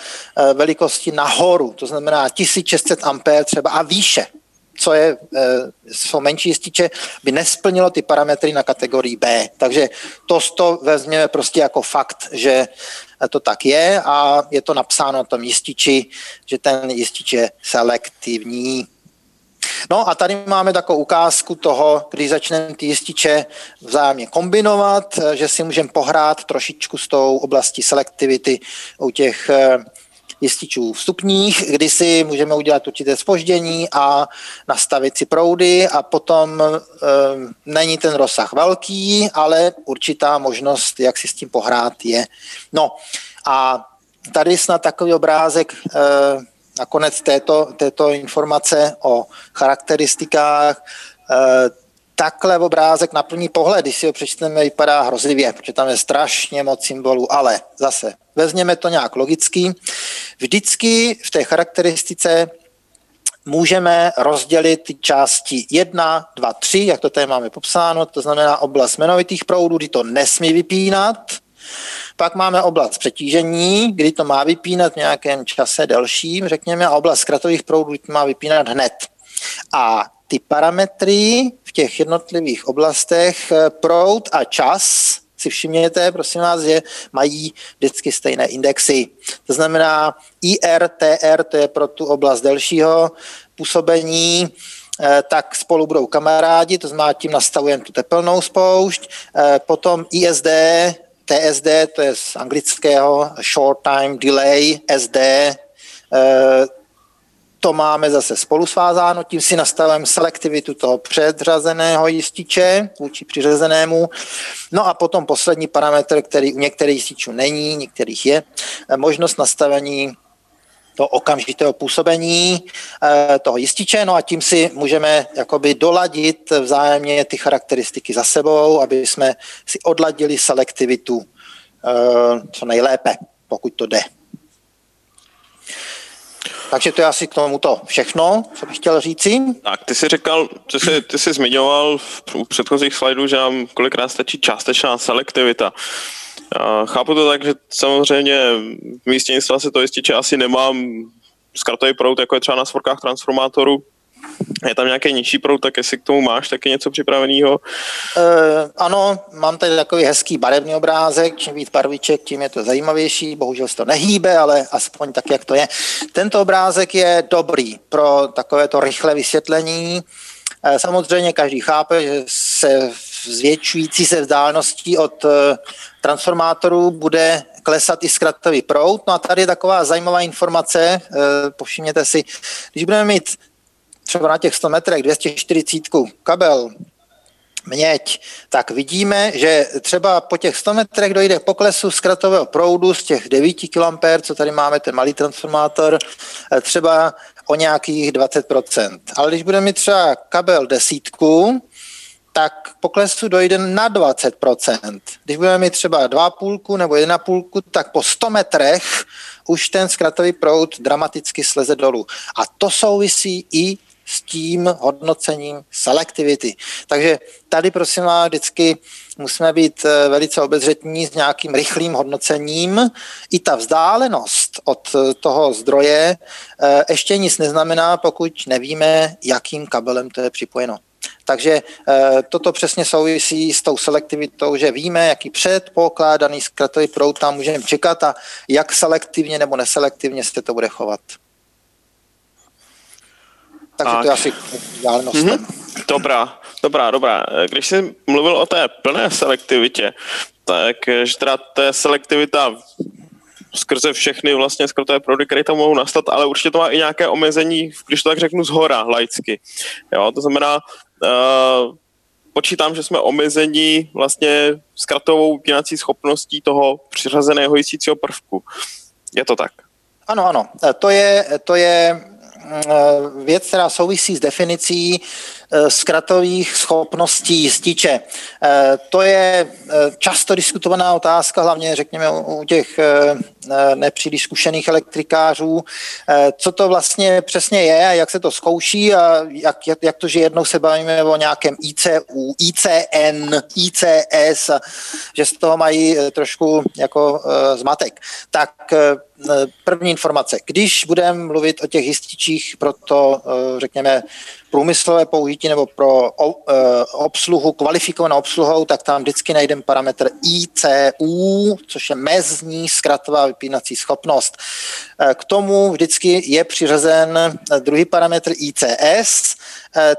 velikosti nahoru, to znamená 1600 A třeba a výše co je, jsou menší jističe, by nesplnilo ty parametry na kategorii B. Takže to, to vezměme prostě jako fakt, že to tak je a je to napsáno na tom jističi, že ten jistič je selektivní. No a tady máme takovou ukázku toho, když začneme ty jističe vzájemně kombinovat, že si můžeme pohrát trošičku s tou oblastí selektivity u těch eh, jističů vstupních, kdy si můžeme udělat určité spoždění a nastavit si proudy a potom e, není ten rozsah velký, ale určitá možnost, jak si s tím pohrát je. No a tady snad takový obrázek e, nakonec této, této informace o charakteristikách. E, takhle obrázek na první pohled, když si ho přečteme, vypadá hrozlivě, protože tam je strašně moc symbolů, ale zase vezměme to nějak logicky. Vždycky v té charakteristice můžeme rozdělit ty části 1, 2, 3, jak to tady máme popsáno, to znamená oblast jmenovitých proudů, kdy to nesmí vypínat, pak máme oblast přetížení, kdy to má vypínat v nějakém čase delším, řekněme, a oblast zkratových proudů, kdy to má vypínat hned. A ty parametry v těch jednotlivých oblastech, eh, proud a čas, si všimněte, prosím vás, že mají vždycky stejné indexy. To znamená IR, TR, to je pro tu oblast delšího působení, eh, tak spolu budou kamarádi, to znamená, tím nastavujeme tu tepelnou spoušť. Eh, potom ISD, TSD, to je z anglického Short Time Delay, SD, eh, to máme zase spolu svázáno, tím si nastavujeme selektivitu toho předřazeného jističe vůči přiřazenému. No a potom poslední parametr, který u některých jističů není, některých je, eh, možnost nastavení to okamžitého působení eh, toho jističe, no a tím si můžeme jakoby doladit vzájemně ty charakteristiky za sebou, aby jsme si odladili selektivitu eh, co nejlépe, pokud to jde. Takže to je asi k tomuto všechno, co bych chtěl říci. Tak, ty jsi říkal, ty jsi, ty jsi zmiňoval v předchozích slajdů, že nám kolikrát stačí částečná selektivita. Chápu to tak, že samozřejmě v místě instalace to jističe asi nemám zkratový prout, jako je třeba na svorkách transformátoru, Je tam nějaký nižší proud, tak jestli k tomu máš taky něco připraveného? E, ano, mám tady takový hezký barevný obrázek, čím víc barviček, tím je to zajímavější, bohužel se to nehýbe, ale aspoň tak, jak to je. Tento obrázek je dobrý pro takovéto rychlé vysvětlení. E, samozřejmě každý chápe, že se zvětšující se vzdáleností od e, transformátorů bude klesat i zkratový proud. No a tady je taková zajímavá informace, povšimněte si, když budeme mít třeba na těch 100 metrech 240 kabel měď, tak vidíme, že třeba po těch 100 metrech dojde k poklesu zkratového proudu z těch 9 kA, co tady máme, ten malý transformátor, eh, třeba o nějakých 20%. Ale když budeme mít třeba kabel desítku, tak poklesu dojde na 20%. Když budeme mít třeba 2,5 nebo 1,5, tak po 100 metrech už ten zkratový proud dramaticky sleze dolů. A to souvisí i s tím hodnocením selektivity. Takže tady prosím vás vždycky musíme být eh, velice obezřetní s nějakým rychlým hodnocením. I ta vzdálenost od eh, toho zdroje eh, ještě nic neznamená, pokud nevíme, jakým kabelem to je připojeno. Takže toto přesně souvisí s tou selektivitou, že víme, jaký předpokládaný zkratový proud tam můžeme čekat a jak selektivně nebo neselektivně se to bude chovat. Takže tak. to je asi vzdálenostem. Mm-hmm. Dobrá, dobrá, dobrá. Když jsi mluvil o té plné selektivitě, tak že teda té selektivita skrze všechny vlastně skrze proudy, které tam mohou nastat, ale určitě to má i nějaké omezení, když to tak řeknu, z hora laicky. Jo, to znamená, uh, počítám, že jsme omezení vlastně zkratovou vypínací schopností toho přiřazeného jistícího prvku. Je to tak? Ano, ano. To je, to je Eh, věc, která souvisí s definicí eh, zkratových schopností jističe. Eh, to je často diskutovaná otázka, hlavně řekněme u těch nepříliš zkušených elektrikářů, co to vlastně přesně je a jak se to zkouší a jak, jak, jak to, že jednou se bavíme o nějakém ICU, ICN, ICS a že z toho mají trošku jako zmatek. Tak první informace. Když budeme mluvit o těch jističích pro to, eh, řekněme, průmyslové použití nebo pro eh, obsluhu, kvalifikovanou obsluhou, tak tam vždycky najdeme parametr ICU, což je mezní zkratová vypínací schopnost. Eh, k tomu vždycky je přiřazen druhý parametr ICS,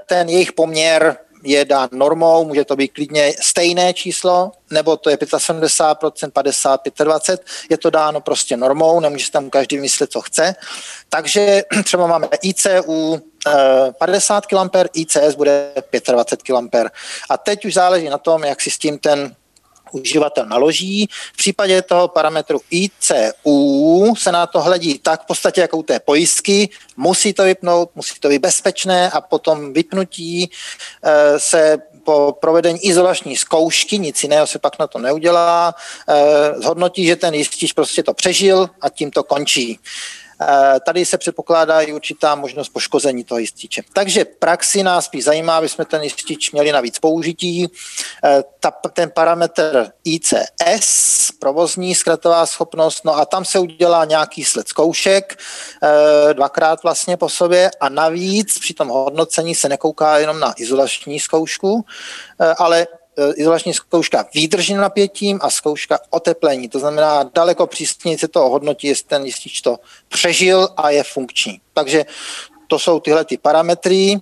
ten jejich poměr je dán normou, může to být klidně stejné číslo, nebo to je 75%, 50, 25, je to dáno prostě normou, nemůže tam každý myslet, co chce. Takže třeba máme ICU 50 kA, ICS bude 25 kA. A teď už záleží na tom, jak si s tím ten uživatel naloží. V případě toho parametru ICU se na to hledí tak v podstatě jako u té pojistky, musí to vypnout, musí to být bezpečné a potom vypnutí eh, se po provedení izolační zkoušky, nic jiného se pak na to neudělá, eh, zhodnotí, že ten jistič prostě to přežil a tím to končí. Eh, tady se předpokládá i určitá možnost poškození toho jističe. Takže praxi nás spíš zajímá, aby jsme ten jistič měli navíc použití. Eh, ta, ten parametr ICS, provozní zkratová schopnost, no a tam se udělá nějaký sled zkoušek, eh, dvakrát vlastně po sobě a navíc při tom hodnocení se nekouká jenom na izolační zkoušku, ale izolační zkouška výdrží napětím a zkouška oteplení. To znamená, daleko přísněji se to hodnotí, jestli ten jistič to přežil a je funkční. Takže to jsou tyhle ty parametry.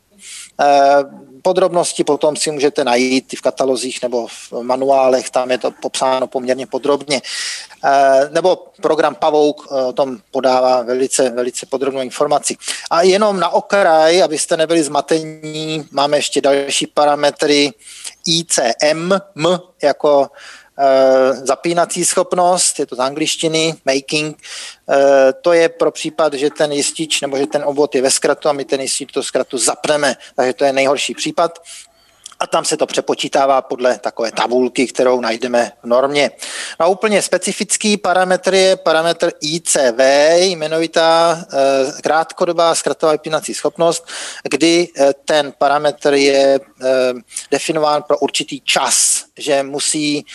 Eh, podrobnosti potom si můžete najít v katalozích nebo v manuálech, tam je to popsáno poměrně podrobně. Eh, nebo program Pavouk o tom podává velice, velice podrobnou informaci. A jenom na okraj, abyste nebyli zmatení, máme ještě další parametry, ICM, M jako e, zapínací schopnost, je to z angličtiny, making, e, to je pro případ, že ten jistič nebo že ten obvod je ve zkratu a my ten jistič do zkratu zapneme, takže to je nejhorší případ a tam se to přepočítává podle takové tabulky, kterou najdeme v normě. No a úplně specifický parametr je parametr ICV, jmenovitá e, krátkodobá zkratová vypínací schopnost, kdy e, ten parametr je e, definován pro určitý čas, že musí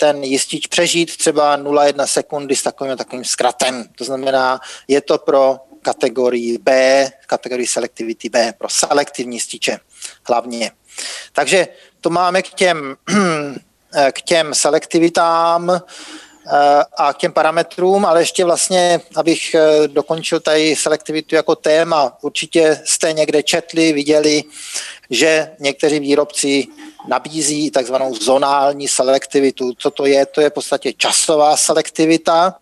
ten jistič přežít třeba 0,1 sekundy s takovým takovým zkratem. To znamená, je to pro kategorii B, kategorii selektivity B, pro selektivní stiče hlavně. Takže to máme k těm, k těm selektivitám a k těm parametrům, ale ještě vlastně, abych dokončil tady selektivitu jako téma, určitě jste někde četli, viděli, že někteří výrobci nabízí takzvanou zonální selektivitu. Co to je? To je v podstatě časová selektivita,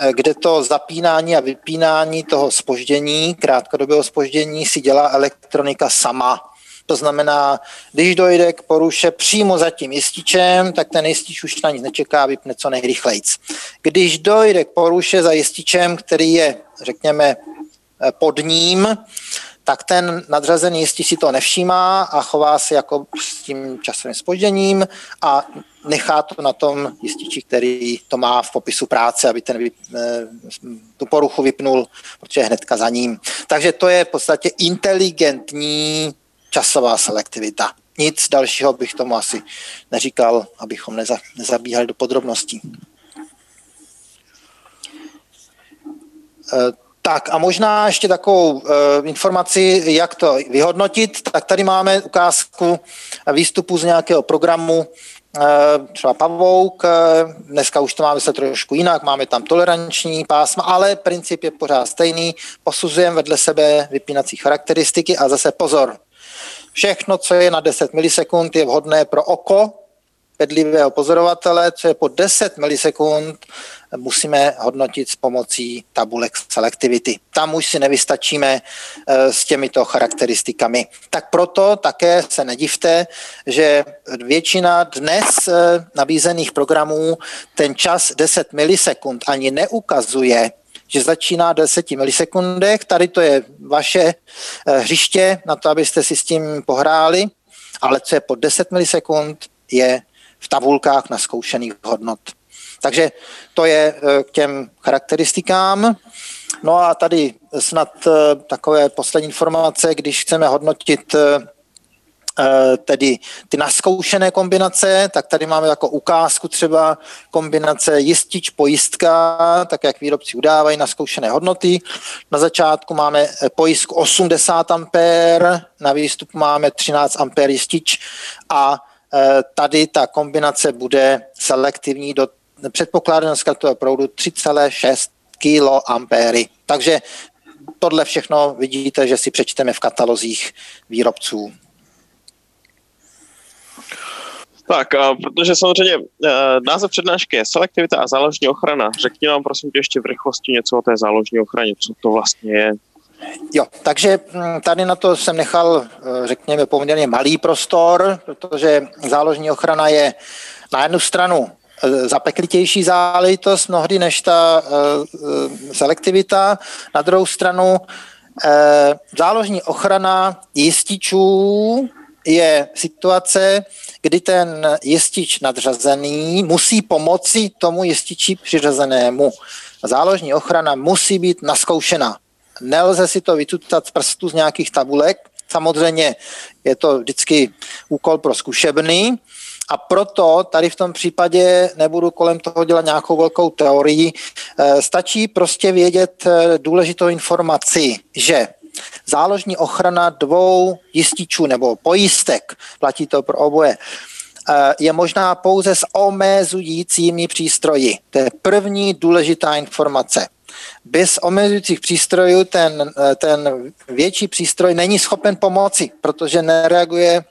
eh, kde to zapínání a vypínání toho spoždění, krátkodobého spoždění, si dělá elektronika sama. To znamená, když dojde k poruše přímo za tím jističem, tak ten jistič už na nic nečeká vypne co nejrychleji. Když dojde k poruše za jističem, který je, řekněme, eh, pod ním, tak ten nadřazený jistý si to nevšímá a chová se jako s tím časovým spožděním a nechá to na tom jističi, který to má v popisu práce, aby ten, eh, tu poruchu vypnul, protože je hnedka za ním. Takže to je v podstatě inteligentní časová selektivita. Nic dalšího bych tomu asi neříkal, abychom neza, nezabíhali do podrobností. Eh, tak a možná ještě takovou uh, informaci, jak to vyhodnotit. Tak tady máme ukázku výstupu z nějakého programu, uh, třeba Pavouk, dneska už to máme se trošku jinak, máme tam toleranční pásma, ale princip je pořád stejný. Posuzujeme vedle sebe vypínací charakteristiky a zase pozor. Všechno, co je na 10 milisekund, je vhodné pro oko, bedlivého pozorovatele, co je po 10 milisekund, musíme hodnotit s pomocí tabulek selektivity. Tam už si nevystačíme eh, s těmito charakteristikami. Tak proto také se nedivte, že většina dnes eh, nabízených programů ten čas 10 milisekund ani neukazuje, že začíná 10 milisekundech. Tady to je vaše eh, hřiště na to, abyste si s tím pohráli, ale co je po 10 milisekund, je v tabulkách na zkoušených hodnot. Takže to je eh, k těm charakteristikám. No a tady snad eh, takové poslední informace, když chceme hodnotit tedy ty naskoušené kombinace, tak tady máme jako ukázku třeba kombinace jistič pojistka, tak jak výrobci udávají naskoušené hodnoty. Na začátku máme pojistku 80 A, na výstupu máme 13 A jistič a tady ta kombinace bude selektivní do předpokládaného zkratového proudu 3,6 kA. Takže tohle všechno vidíte, že si přečteme v katalozích výrobců. Tak, protože samozřejmě uh, název přednášky je selektivita a záložní ochrana. Řekni nám prosím tě ještě v rychlosti něco o té záložní ochraně, co to vlastně je. Jo, takže hm, tady na to jsem nechal, eh, řekněme, poměrně malý prostor, protože záložní ochrana je na jednu stranu Eh, zapeklitější záležitost mnohdy než ta selektivita. Na druhou stranu záložní ochrana jističů je situace, kdy ten jistič nadřazený musí pomoci tomu jističi přiřazenému. Záložní ochrana musí být naskoušena. Nelze si to vytutat z prstu z nějakých tabulek. Samozřejmě je to vždycky úkol pro zkušebný, a proto tady v tom případě nebudu kolem toho dělat nějakou velkou teorii. Eh, stačí prostě vědět eh, důležitou informaci, že záložní ochrana dvou jističů nebo pojistek, platí to pro oboje, eh, je možná pouze s omezujícími přístroji. To je první důležitá informace. Bez omezujících přístrojů ten, ten větší přístroj není schopen pomoci, protože nereaguje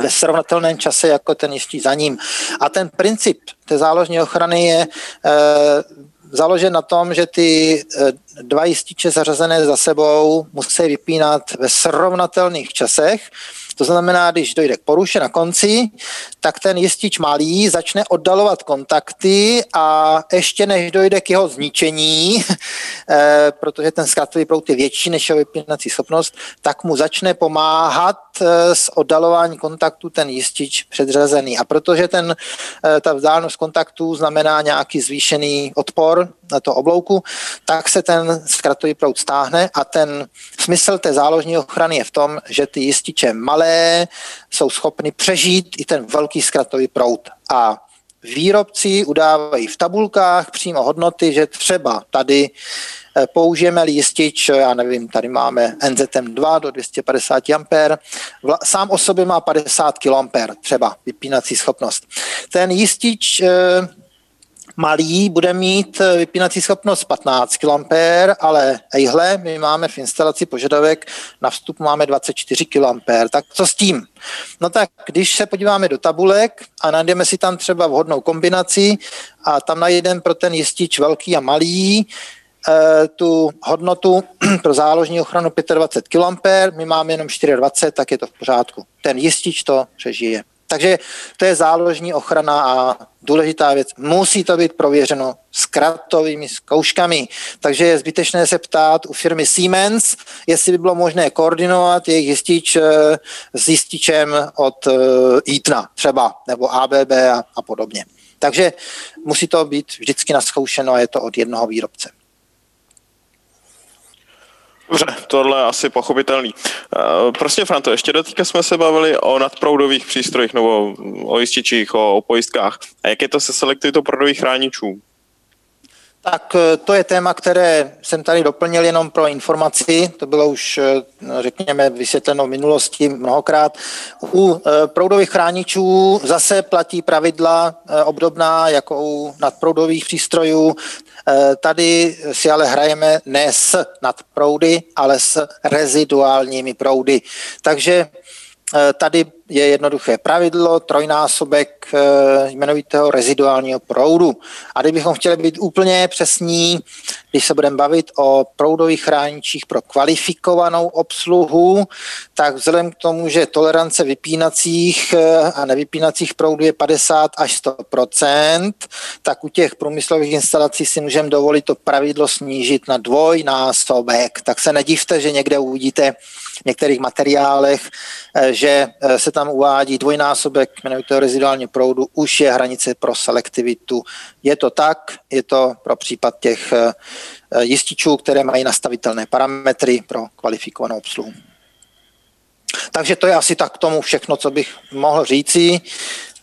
ve srovnatelném čase jako ten jistý za ním. A ten princip té záložní ochrany je e, založen na tom, že ty e, dva jističe zařazené za sebou musí vypínat ve srovnatelných časech, to znamená, když dojde k poruše na konci, tak ten jistič malý začne oddalovat kontakty a ještě než dojde k jeho zničení, eh, protože ten zkratový prout je větší než jeho vypínací schopnost, tak mu začne pomáhat eh, s oddalování kontaktu ten jistič předřazený. A protože ten, eh, ta vzdálenost kontaktu znamená nějaký zvýšený odpor na to oblouku, tak se ten zkratový proud stáhne a ten smysl té záložní ochrany je v tom, že ty jističe malé jsou schopny přežít i ten velký zkratový proud. A výrobci udávají v tabulkách přímo hodnoty, že třeba tady eh, použijeme listič, já nevím, tady máme NZM2 do 250 A, sám o sobě má 50 kA třeba vypínací schopnost. Ten jistič eh, malý bude mít eh, vypínací schopnost 15 kA, ale ejhle, my máme v instalaci požadavek, na vstup máme 24 kA. Tak co s tím? No tak, když se podíváme do tabulek a najdeme si tam třeba vhodnou kombinaci a tam najdeme pro ten jistič velký a malý, eh, tu hodnotu pro záložní ochranu 25 kA, my máme jenom 24, tak je to v pořádku. Ten jistič to přežije. Takže to je záložní ochrana a důležitá věc. Musí to být prověřeno zkratovými zkouškami. Takže je zbytečné se ptát u firmy Siemens, jestli by bylo možné koordinovat jejich jistič eh, s jističem od Eatna eh, třeba, nebo ABB a, a podobně. Takže musí to být vždycky naskoušeno a je to od jednoho výrobce. Dobře, tohle je asi pochopitelný. Prostě, Franto, ještě dotýka jsme se bavili o nadproudových přístrojích nebo o jističích, o, o pojistkách. A jak je to se selektivitou proudových chráničů? Tak eh, to je téma, které jsem tady doplnil jenom pro informaci. To bylo už, eh, řekněme, vysvětleno v minulosti mnohokrát. U proudových chráničů zase platí pravidla obdobná jako u nadproudových přístrojů. Eh, tady si ale hrajeme ne s nadproudy, ale s reziduálními proudy. Takže tady je jednoduché pravidlo, trojnásobek eh, jmenovitého reziduálního proudu. A kdybychom chtěli být úplně přesní, když se budeme bavit o proudových chráničích pro kvalifikovanou obsluhu, tak vzhledem k tomu, že tolerance vypínacích eh, a nevypínacích proudů je 50 až 100% tak u těch průmyslových instalací si můžeme dovolit to pravidlo snížit na dvojnásobek. Tak se nedivte, že někde uvidíte některých materiálech, eh, že se tam tam uvádí dvojnásobek jmenovitého reziduálního proudu, už je hranice pro selektivitu. Je to tak, je to pro případ těch eh, jističů, které mají nastavitelné parametry pro kvalifikovanou obsluhu. Takže to je asi tak k tomu všechno, co bych mohl říci.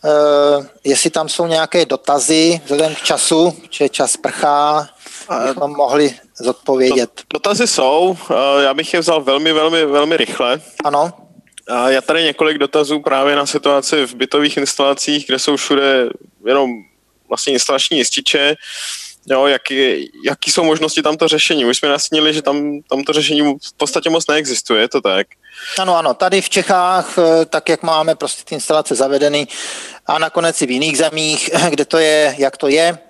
Uh, jestli tam jsou nějaké dotazy vzhledem k času, že čas prchá, bychom mohli zodpovědět. Dotazy jsou, uh, já bych je vzal velmi, velmi, velmi rychle. Ano. A já tady několik dotazů právě na situaci v bytových instalacích, kde jsou všude jenom vlastně instalační jističe, jo, jaký, jaký jsou možnosti tamto řešení. Už jsme nasnili, že tam, tam to řešení v podstatě moc neexistuje, je to tak? Ano, ano, tady v Čechách, eh, tak jak máme prostě ty instalace zavedeny a nakonec i v jiných zemích, kde to je, jak to je, Eh,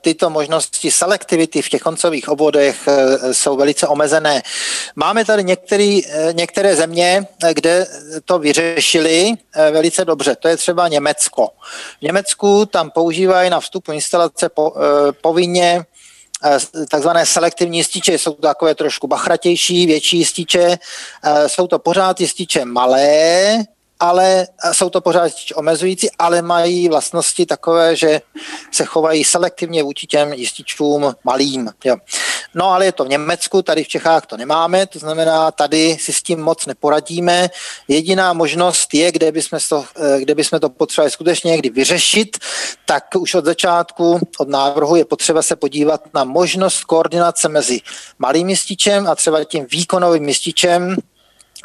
tyto možnosti selektivity v těch koncových obvodech eh, jsou velice omezené. Máme tady některý, eh, některé země, kde to vyřešili velice dobře. To je třeba Německo. V Německu tam používají na vstupu instalace povinně takzvané selektivní jističe. Jsou to takové trošku bachratější, větší jističe. Jsou to pořád jističe malé, ale jsou to pořád omezující, ale mají vlastnosti takové, že se chovají selektivně vůči těm jističům malým. Jo. No ale je to v Německu, tady v Čechách to nemáme, to znamená, tady si s tím moc neporadíme. Jediná možnost je, kde bychom to, kde bychom to potřebovali skutečně někdy vyřešit, tak už od začátku, od návrhu je potřeba se podívat na možnost koordinace mezi malým jističem a třeba tím výkonovým jističem,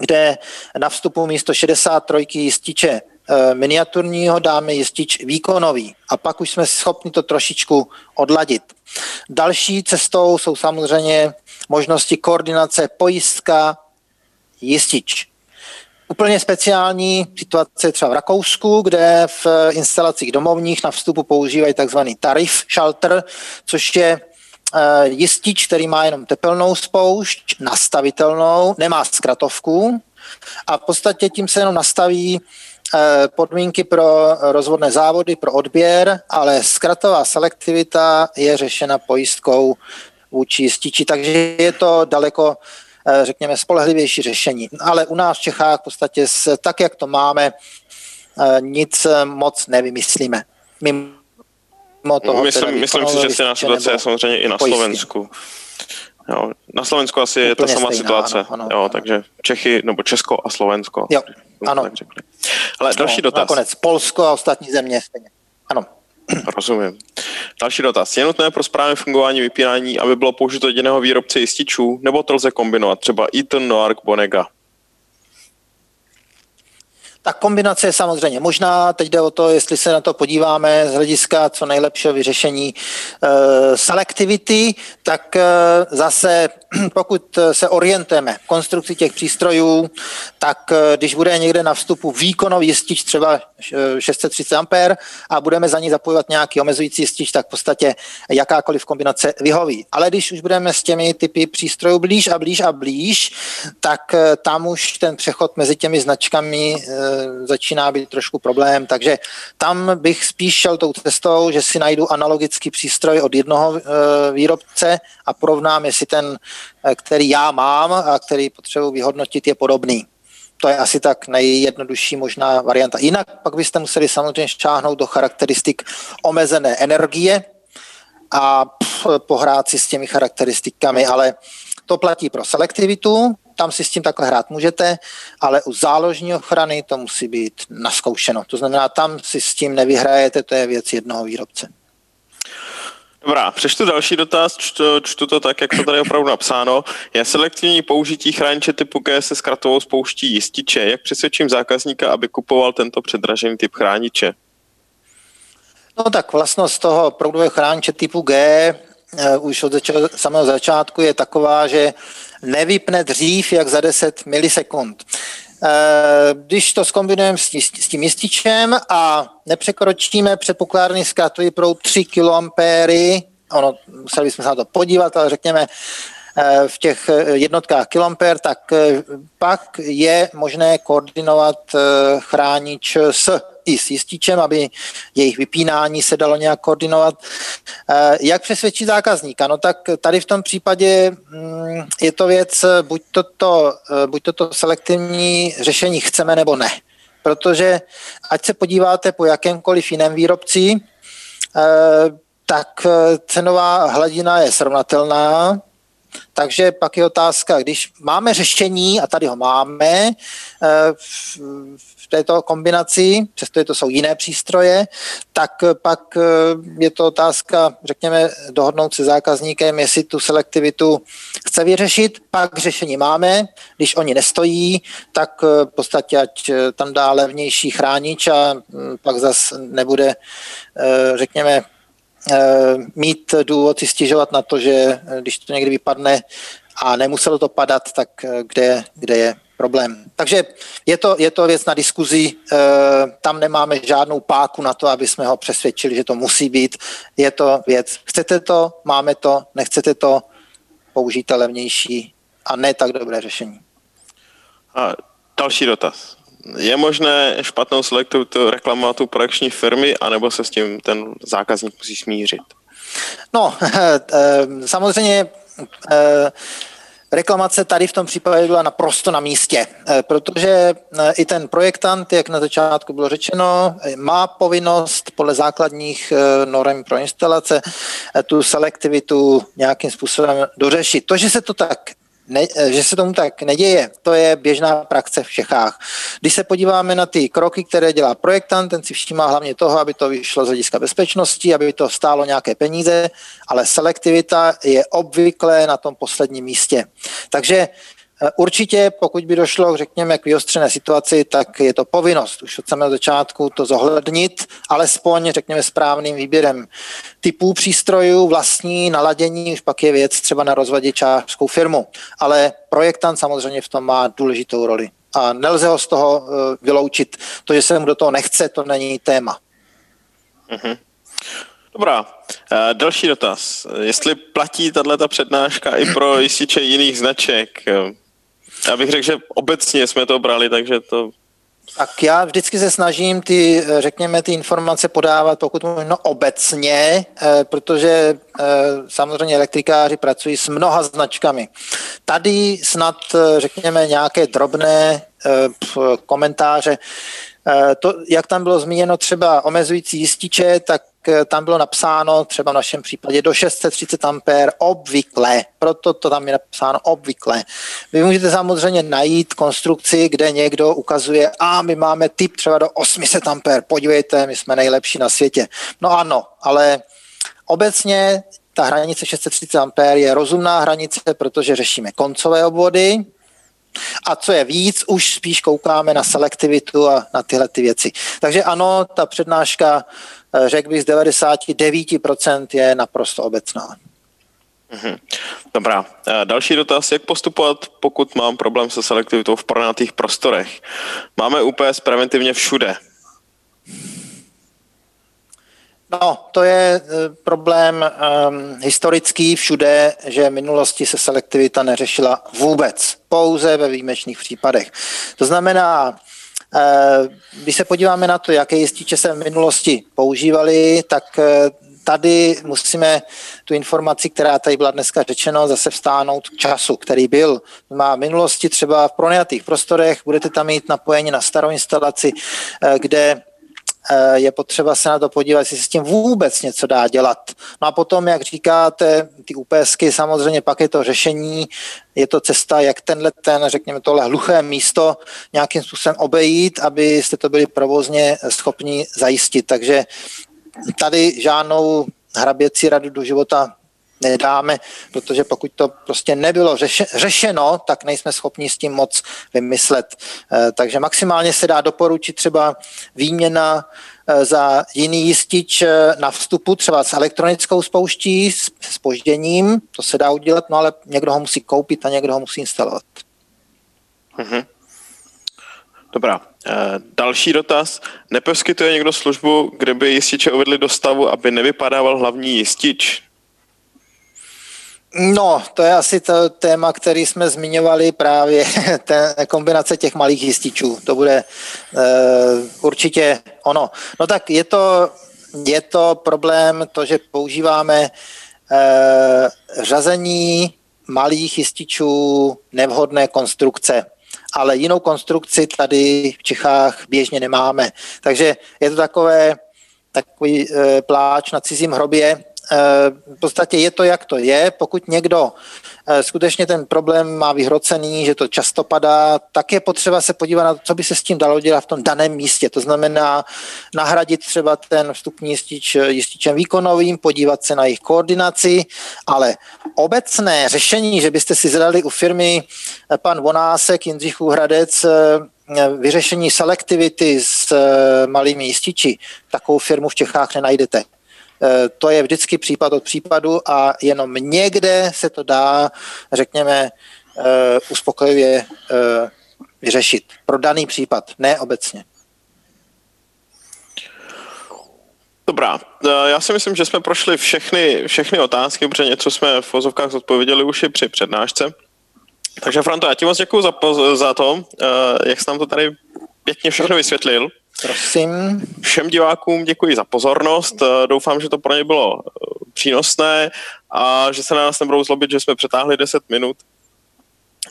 kde na vstupu místo 63 jističe eh, miniaturního dáme jistič výkonový a pak už jsme schopni to trošičku odladit. Další cestou jsou samozřejmě možnosti koordinace pojistka jistič. Úplně speciální situace třeba v Rakousku, kde v instalacích domovních na vstupu používají takzvaný tarif shelter, což je jistič, který má jenom tepelnou spoušť, nastavitelnou, nemá zkratovku a v podstatě tím se jenom nastaví eh, podmínky pro rozvodné závody, pro odběr, ale zkratová selektivita je řešena pojistkou vůči jističi, takže je to daleko eh, řekněme, spolehlivější řešení. Ale u nás v Čechách v podstatě tak, jak to máme, nic moc nevymyslíme. Mimo toho. Myslím, myslím si, že stejná situace je samozřejmě i na pojistky. Slovensku. Jo, na Slovensku asi Úplně je ta samá stejná, situace, ano, ano, jo, ano. takže Čechy, nebo Česko a Slovensko. Jo, ano. Ale další no, dotaz. Nakonec Polsko a ostatní země stejně. Ano. Rozumím. Další dotaz. Je nutné pro správné fungování vypínání, aby bylo použito jediného výrobce jističů, nebo to lze kombinovat, třeba Eaton, Noark, Bonega? Ta kombinace je samozřejmě možná. Teď jde o to, jestli se na to podíváme z hlediska co nejlepšího vyřešení e, selektivity, tak e, zase pokud se orientujeme v konstrukci těch přístrojů, tak e, když bude někde na vstupu výkonový jistič třeba 630 A a budeme za ní zapojovat nějaký omezující jistič, tak v podstatě jakákoliv kombinace vyhoví. Ale když už budeme s těmi typy přístrojů blíž a blíž a blíž, tak tam už ten přechod mezi těmi značkami začíná být trošku problém, takže tam bych spíš šel tou cestou, že si najdu analogický přístroj od jednoho výrobce a porovnám, jestli ten, který já mám a který potřebuji vyhodnotit, je podobný. To je asi tak nejjednodušší možná varianta. Jinak pak byste museli samozřejmě šáhnout do charakteristik omezené energie a pohrát si s těmi charakteristikami, ale to platí pro selektivitu, tam si s tím takhle hrát můžete, ale u záložní ochrany to musí být naskoušeno. To znamená, tam si s tím nevyhrajete, to je věc jednoho výrobce. Dobrá, přečtu další dotaz, čtu, čtu to tak, jak to tady opravdu napsáno. Je selektivní použití chrániče typu G se zkratovou spouští jističe. Jak přesvědčím zákazníka, aby kupoval tento předražený typ chrániče? No tak vlastnost toho proudového chrániče typu G uh, už od zača- samého začátku je taková, že nevypne dřív jak za 10 milisekund. Uh, když to zkombinujeme s, s tím jističem a nepřekročíme předpokládaný zkratový proud 3 kA, ono, museli bychom se na to podívat, ale řekněme, Eh, v těch eh, jednotkách kilomper, tak eh, pak je možné koordinovat chránič s i s jističem, aby jejich vypínání se dalo nějak koordinovat. Jak přesvědčit zákazníka? No tak tady v tom případě mm, je to věc, buď toto, buď toto selektivní řešení chceme nebo ne. Protože ať se podíváte po jakémkoliv jiném výrobci, tak cenová hladina je srovnatelná, takže pak je otázka, když máme řešení, a tady ho máme, eh, v této kombinaci, přestože to jsou jiné přístroje, tak pak eh, je to otázka, řekněme, dohodnout se zákazníkem, jestli tu selektivitu chce vyřešit, pak řešení máme, když oni nestojí, tak eh, v podstatě ať tam dá levnější chránič a hm, pak zas nebude, řekněme, mít důvod si stěžovat na to, že eh, když to někdy vypadne a nemuselo to padat, tak eh, kde, kde je problém. Takže je to, je to věc na diskuzi, tam nemáme žádnou páku na to, aby jsme ho přesvědčili, že to musí být. Je to věc, chcete to, máme to, nechcete to, použijte levnější a ne tak dobré řešení. A další dotaz. Je možné špatnou selektivitu reklamovat u projekční firmy, anebo se s tím ten zákazník musí smířit? No, eh, samozřejmě eh, reklamace tady v tom případě byla naprosto na místě, eh, protože i ten projektant, jak na začátku bylo řečeno, má povinnost podle základních norm pro instalace tu selektivitu nějakým způsobem dořešit. To, že se to tak ne, že se tomu tak neděje, to je běžná praxe v Čechách. Když se podíváme na ty kroky, které dělá projektant, ten si všímá hlavně toho, aby to vyšlo z hlediska bezpečnosti, aby to stálo nějaké peníze, ale selektivita je obvykle na tom posledním místě. Takže Eh, určitě, pokud by došlo, řekněme, k vyostřené situaci, tak je to povinnost už od samého začátku to zohlednit, alespoň, řekněme, správným výběrem typů přístrojů, vlastní naladění, už pak je věc třeba na rozvaděčářskou firmu. Ale projektant samozřejmě v tom má důležitou roli. A nelze ho z toho eh, vyloučit. To, že se mu do toho nechce, to není téma. Mm-hmm. Dobrá. Uh, další dotaz. Jestli platí tato přednáška i pro jističe jiných značek? Já bych řekl, že obecně jsme to brali, takže to tak já vždycky se snažím ty, řekněme, ty informace podávat pokud možno obecně, eh, protože eh, samozřejmě elektrikáři pracují s mnoha značkami. Tady snad, eh, řekněme, nějaké drobné komentáře. To, jak tam bylo zmíněno třeba omezující jističe, tak eh, tam bylo napsáno třeba v našem případě do 630 A obvykle, proto to tam je napsáno obvykle. Vy můžete samozřejmě najít konstrukci, kde někdo ukazuje, a my máme typ třeba do 800 A, podívejte, my jsme nejlepší na světě. No ano, ale obecně ta hranice 630 A je rozumná hranice, protože řešíme koncové obvody, a co je víc, už spíš koukáme na selektivitu a na tyhle ty věci. Takže ano, ta přednáška, eh, řekl bych, z 99% je naprosto obecná. Mhm. Dobrá. Eh, další dotaz, jak postupovat, pokud mám problém se selektivitou v pronatých prostorech. Máme UPS preventivně všude. No, to je eh, problém um, historický všude, že v minulosti se selektivita neřešila vůbec, pouze ve výjimečných případech. To znamená, uh, když se podíváme na to, jaké jističe se v minulosti používaly, tak uh, tady musíme tu informaci, která tady byla dneska řečeno, zase vstánout k času, který byl. Má v minulosti třeba v pronajatých prostorech, budete tam mít napojení na starou instalaci, kde Eh, je potřeba se na to podívat, jestli se s tím vůbec něco dá dělat. No a potom, jak říkáte, ty UPSky, samozřejmě pak je to řešení, je to cesta, jak tenhle ten, řekněme, tohle hluché místo nějakým způsobem obejít, abyste to byli provozně schopni zajistit. Takže tady žádnou hraběcí radu do života nedáme, protože pokud to prostě nebylo řeše, řešeno, tak nejsme schopni s tím moc vymyslet. Eh, takže maximálně se dá doporučit třeba výměna eh, za jiný jistič eh, na vstupu, třeba s elektronickou spouští, s spožděním, to se dá udělat, no ale někdo ho musí koupit a někdo ho musí instalovat. Mm-hmm. Dobrá. další dotaz. Neposkytuje někdo službu, kde by jističe uvedli do stavu, aby nevypadával hlavní jistič? No, to je asi to téma, který jsme zmiňovali právě, ten kombinace těch malých jističů. To bude uh, určitě ono. No tak je to, je to problém to, že používáme uh, řazení malých jističů nevhodné konstrukce ale jinou konstrukci tady v Čechách běžně nemáme. Takže je to takové, takový e, pláč na cizím hrobě, v podstatě je to, jak to je. Pokud někdo eh, skutečně ten problém má vyhrocený, že to často padá, tak je potřeba se podívat na to, co by se s tím dalo dělat v tom daném místě. To znamená nahradit třeba ten vstupní jistič jističem výkonovým, podívat se na jejich koordinaci, ale obecné řešení, že byste si zadali u firmy eh, pan Vonásek, Jindřich Hradec, eh, vyřešení selektivity s malými jističi, takovou firmu v Čechách nenajdete. Eh, to je vždycky případ od případu a jenom někde se to dá, řekněme, eh, uspokojivě eh, vyřešit. Pro daný případ, ne obecně. Dobrá, já si myslím, že jsme prošli všechny, všechny otázky, protože něco jsme v vozovkách odpověděli už i při přednášce. Takže Franto, já ti moc děkuji za, za to, jak jsi nám to tady pěkně všechno vysvětlil. Prosím. Všem divákům děkuji za pozornost. Eh, doufám, že to pro ně bylo eh, přínosné a že se na nás nebudou zlobit, že jsme přetáhli 10 minut.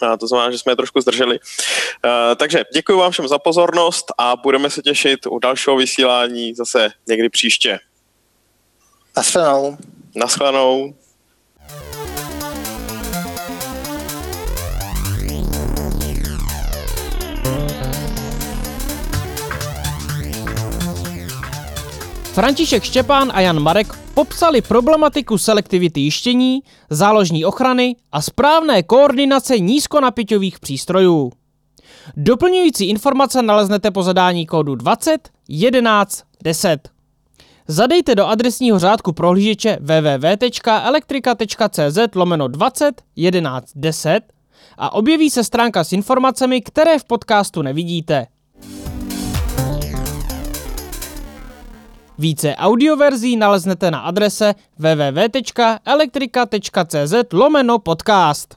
A to znamená, že jsme je trošku zdrželi. Uh, takže děkuji vám všem za pozornost a budeme se těšit u dalšího vysílání zase někdy příště. Naschledanou. Naschledanou. František Štěpán a Jan Marek popsali problematiku selektivity jištění, záložní ochrany a správné koordinace nízkonapěťových přístrojů. Doplňující informace naleznete po zadání kódu 20 11 10. Zadejte do adresního řádku prohlížeče www.elektrika.cz lomeno 20 11 10 a objeví se stránka s informacemi, které v podcastu nevidíte. Více audioverzí naleznete na adrese www.elektrika.cz lomeno podcast.